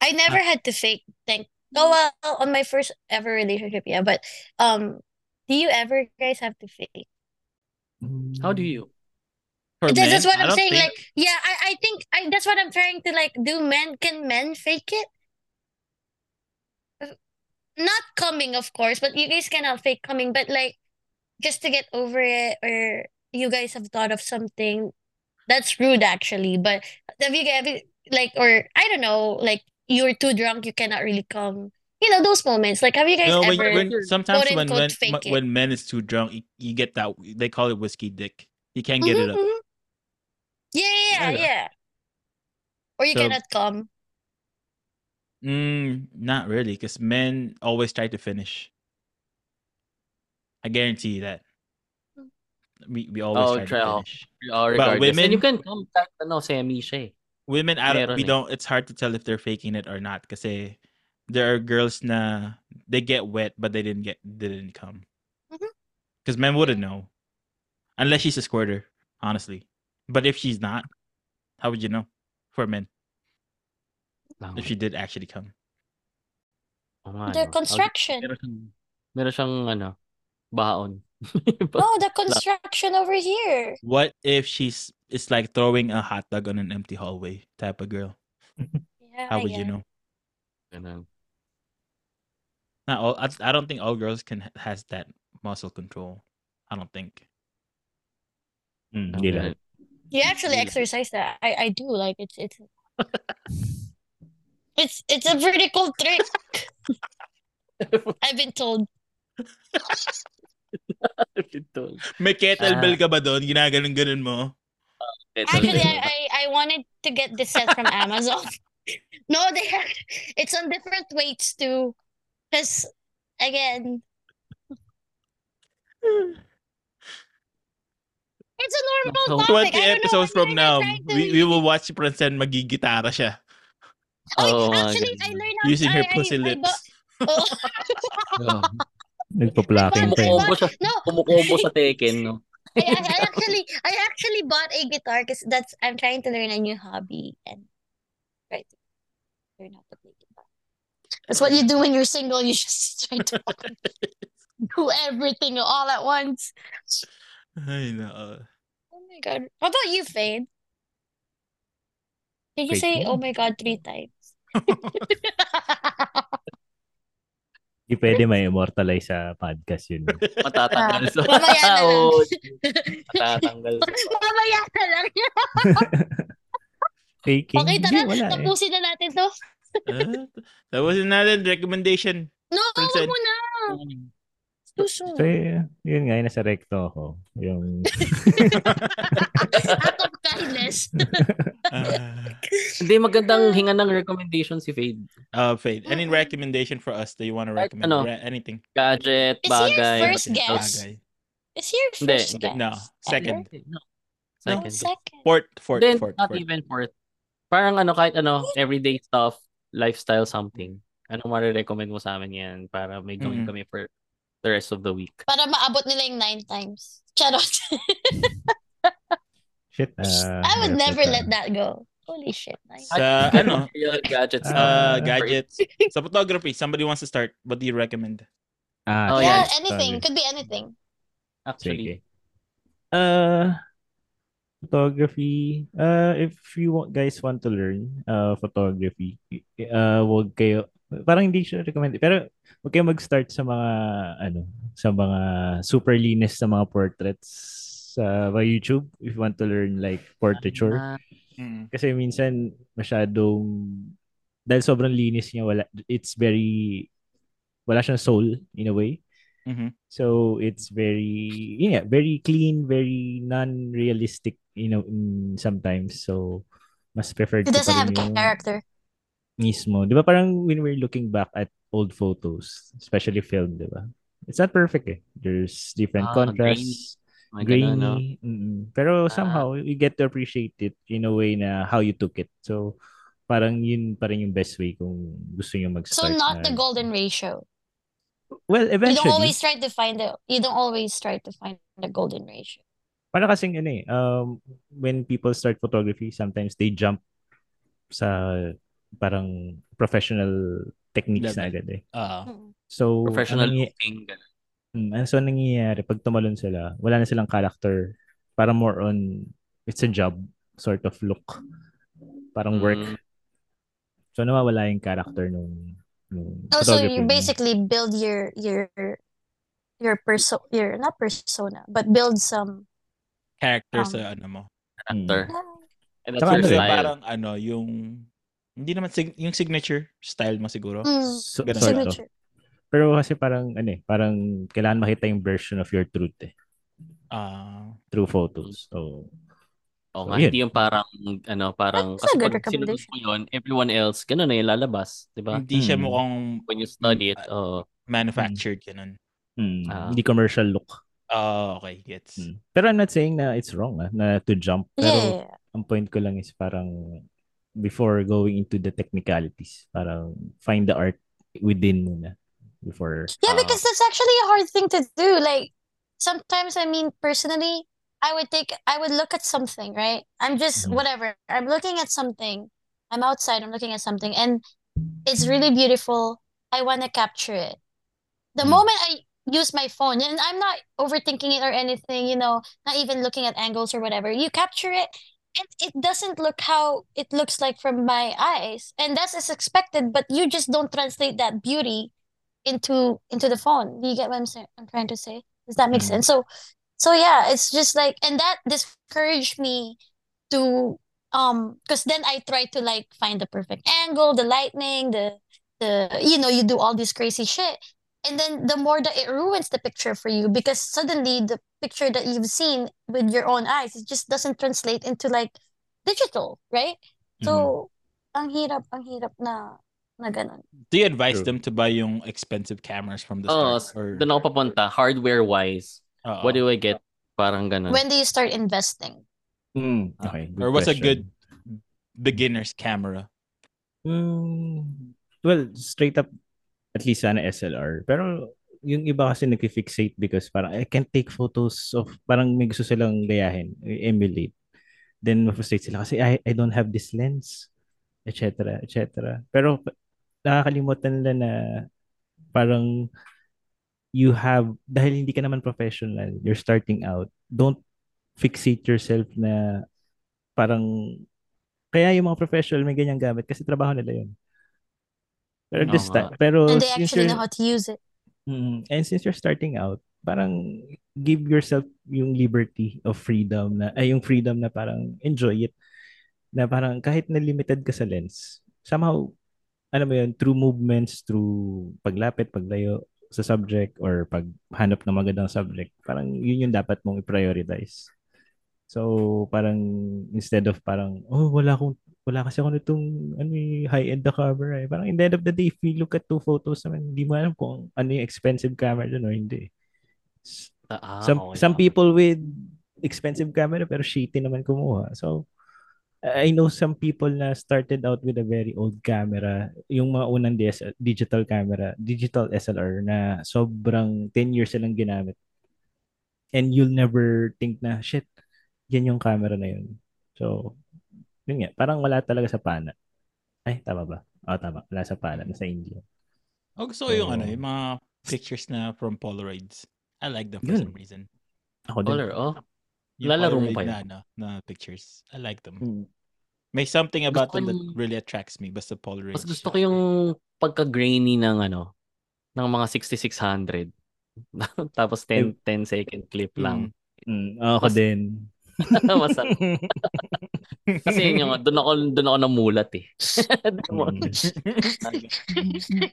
I never had to fake thank oh well on my first ever relationship, yeah. But um do you ever guys have to fake? How do you? For that's, men, that's what I I'm saying. think- Like, yeah, I, I think I that's what I'm trying to like do men can men fake it? Not coming, of course, but you guys cannot fake coming, but like just to get over it or you guys have thought of something that's rude actually, but have you you, like or I don't know, like you're too drunk, you cannot really come. You know, those moments. Like have you guys no, when, ever when, sometimes when unquote when, fake it? when men is too drunk, you, you get that, they call it whiskey dick. You can't get it Mhm, up. mhm. Yeah, yeah, yeah, Yeah. yeah. Or you So- cannot come. Mm, not really, because men always try to finish. I guarantee you that. We we always Oh, try try- to oh. finish. Oh, But regardless. And you women- can come kahit ano, semi siya eh. Women, I don't, Meron we eh. don't. It's hard to tell if they're faking it or not, because there are girls na they get wet but they didn't get didn't come. Mm-hmm. Because men wouldn't know, unless she's a squirter, honestly. But if she's not, how would you know? For men, Lang. if she did actually come. Oo nga, The construction. Meron siyang, meron siyang ano, baon. No, the construction over here. What if she's it's like throwing a hot dog on an empty hallway type of girl? Yeah, How would you yeah. know? Ganun. Not all. I, I don't think all girls can has that muscle control. I don't think. Mm, hindi. You actually exercise that. I I do like it's it's it's it's a pretty cool trick. I've been told. Ito. May kettlebell Ah. ka ba doon? Ginaganon-ganon mo? Ito. Actually, I, I I wanted to get this set from Amazon. no, they have it's on different weights too. Because again, it's a normal So, topic. 20 I don't know episodes from now, we, we will watch si Francen magigitara siya. Oh, Oh, actually, I learned how Using her I, pussy I, I lips. bought- Oh. Oh. Nagpa-plucking pa siya, no, kumukombo sa Tekken, no? I, I, I actually I actually bought a guitar because that's I'm trying to learn a new hobby and try to learn how to. That's what you do when you're single. You just try to do everything all at once. Ay, nako. Oh my god. How about you, Fade? Did you Fade say mo. oh my god three times? Hindi pwede may immortalize sa podcast yun. Matatanggal sa... Mamaya na lang. Oo, matatanggal. Mamaya na lang. Faking? Okay, tara. eh. Tapusin na natin to. Ah, Tapusin natin recommendation. No, Consent. mo na. Suso. So, y- yun nga, yung nasa recto ako. Yung, Out of kindness. Hindi, magandang hinga ng recommendation si Fade. uh, Faith, any recommendation for us that you want to recommend? ano. Re- anything. Gadget, Is he your bagay. first Bagay. guess? Is your first hindi. guess? No, second. No. No, Second. second. Fourth, fourth, Then, fourth, not fourth. even fourth. Parang ano, kahit ano, everyday stuff, lifestyle something. Anong marirecommend mo sa amin yan para may gawin Mm. kami for the rest of the week? Para maabot nila yung nine times. Charot. shit. ah, I would hirap never ito. let that go. Holy shit. Nine. Sa ano? Gadgets. Uh, Ah, gadgets. Sa photography, somebody wants to start. What do you recommend? Ah, Oh, yeah, yeah. anything. Could be anything. Actually. Sige. Uh, photography. Uh, if you want, guys want to learn uh, photography, uh, wag kayo, parang hindi siya recommend, pero wag kayo mag-start sa mga, ano, sa mga super linis sa mga portraits sa uh, YouTube if you want to learn like portraiture. Ah. Kasi minsan masyadong dahil sobrang linis niya wala it's very wala siyang soul in a way. Mhm. So it's very yeah, very clean, very non-realistic you know sometimes. So mas preferred It ko doesn't have rin yung character. mismo. 'Di ba parang when we're looking back at old photos, especially film, 'di ba? It's not perfect eh. There's different Ah, contrasts. mga ganun, no? grainy. mm Pero somehow, you get to appreciate it in a way na how you took it. So, parang yun pa rin yung best way kung gusto nyo So mag-start not na. the golden ratio. Well, eventually You don't always try to find the you don't always try to find the golden ratio. Parang kasing ano eh, um, when people start photography, sometimes they jump sa parang professional techniques na Level. agad eh. Mm. So, Professional nangy- looking. Mm, ano so nangyayari pag tumalon sila, wala na silang character. Para more on it's a job sort of look. Parang work. Mm. So nawawala yung character nung, nung Oh, so you basically build your your your perso your not persona, but build some Character Um, sa ano mo. Character. And that's Saka your ano eh, Kasi style. parang ano, yung hindi naman sig- yung signature style mo siguro. mm, So, Ganun. signature. Pero kasi parang ano eh, parang kailangan makita yung version of your truth eh, Ah. through photos. So, Oo So, nga, yun. hindi yung parang, ano, parang, That's kasi pag sinunod mo yun, everyone else, ganun na yung lalabas, di ba? hindi siya Hmm. mukhang When you study it, Mm, oo. manufactured ganun. hmm, Ah. hindi commercial look. Ah, okay, gets. Hmm. Pero I'm not saying na it's wrong ah, na to jump. Pero Yeah. ang point ko lang is parang before going into the technicalities, parang find the art within muna before Yeah, Ah. because that's actually a hard thing to do. Like sometimes, I mean, personally, I would take, I would look at something, right? I'm just Mhm. whatever. I'm looking at something. I'm outside. I'm looking at something, and it's really beautiful. I want to capture it. The Mhm. moment I use my phone, and I'm not overthinking it or anything, you know, not even looking at angles or whatever. You capture it, and it doesn't look how it looks like from my eyes, and that's as expected. But you just don't translate that beauty into into the phone. Do you get what I'm saying? I'm trying to say. Does that make Mhm. sense? So, so yeah, it's just like, and that discouraged me to um, because then I try to like find the perfect angle, the lightning, the the you know, you do all this crazy shit, and then the more that it ruins the picture for you because suddenly the picture that you've seen with your own eyes it just doesn't translate into like digital, right? So, ang hirap, ang hirap na na ganun. Do you advise True. them to buy yung expensive cameras from the Oo, start? Or, doon ako papunta, hardware-wise. Oo. What do I get? Parang ganun. When do you start investing? Hmm, okay. Or what's a good beginner's camera? Mm, well, straight up, at least sana SLR. Pero yung iba kasi nag-fixate because parang I can't take photos of parang may gusto silang gayahin, emulate. Then ma-frustrate sila kasi I, I don't have this lens, etc. etc. Pero nakakalimutan nila na parang you have, dahil hindi ka naman professional, you're starting out, don't fixate yourself na parang, kaya yung mga professional may ganyang gamit kasi trabaho nila yun. Pero Oo this time, pero And they since actually you're, know how to use it. Mm, and since you're starting out, parang give yourself yung liberty of freedom na, ay yung freedom na parang enjoy it. Na parang kahit na limited ka sa lens, somehow, alam mo yun, through movements, through paglapit, paglayo sa subject, or paghanap ng magandang subject, parang yun yung dapat mong i-prioritize. So, parang instead of parang, oh, wala akong, wala kasi ako nitong ano, eh, high-end na camera eh. Parang in the end of the day, if you look at two photos naman, hindi mo alam kung ano yung expensive camera dun or hindi. Ah, some okay, some okay. people with expensive camera pero shitty naman kumuha. So, I know some people na started out with a very old camera, yung mga unang DS, digital camera, digital SLR na sobrang 10 years silang ginamit. And you'll never think na, shit, yan yung camera na yun. So, yun nga, parang wala talaga sa pana. Ay, tama ba? Oo, tama. Wala sa pana, nasa India. Oh, gusto ko yung ano, So- yung mga pictures na from Polaroids. I like them for Yun. some reason. Ako din. Color, oh. Yung Lalaro mo Polaroid pa na, yun? ano, na pictures. I like them. Hmm. May something about Gusto them that really attracts me. Basta Polaroid. Mas gusto ko yung pagka-grainy ng ano, ng mga 6600. Tapos 10, 10 second clip lang. Mm, ako Mas- din. Masarap. Kasi yun yung, doon ako, doon ako namulat eh. Doon mo- Mm.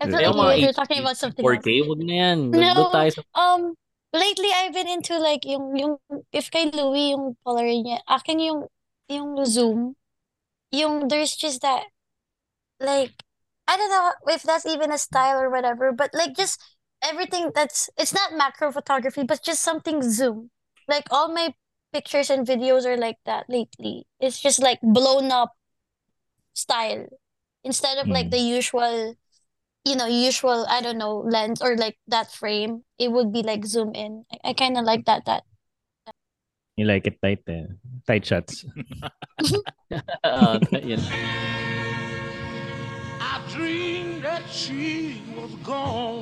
I feel like mga you were talking about something else. 4K, huwag na yan. No. Doon tayo sa Um, lately I've been into like yung yung if kay Louie yung Polaroid niya, akin yung yung zoom, yung there's just that like I don't know if that's even a style or whatever, but like just everything that's it's not macro photography, but just something zoom. Like all my pictures and videos are like that lately. It's just like blown up style instead of like Mm. the usual you know, usual, I don't know, lens or like that frame, it would be like zoom in. I, I kind of like that. That You like it tight eh. Tight shots. Ah, yun. I dreamed that she was gone.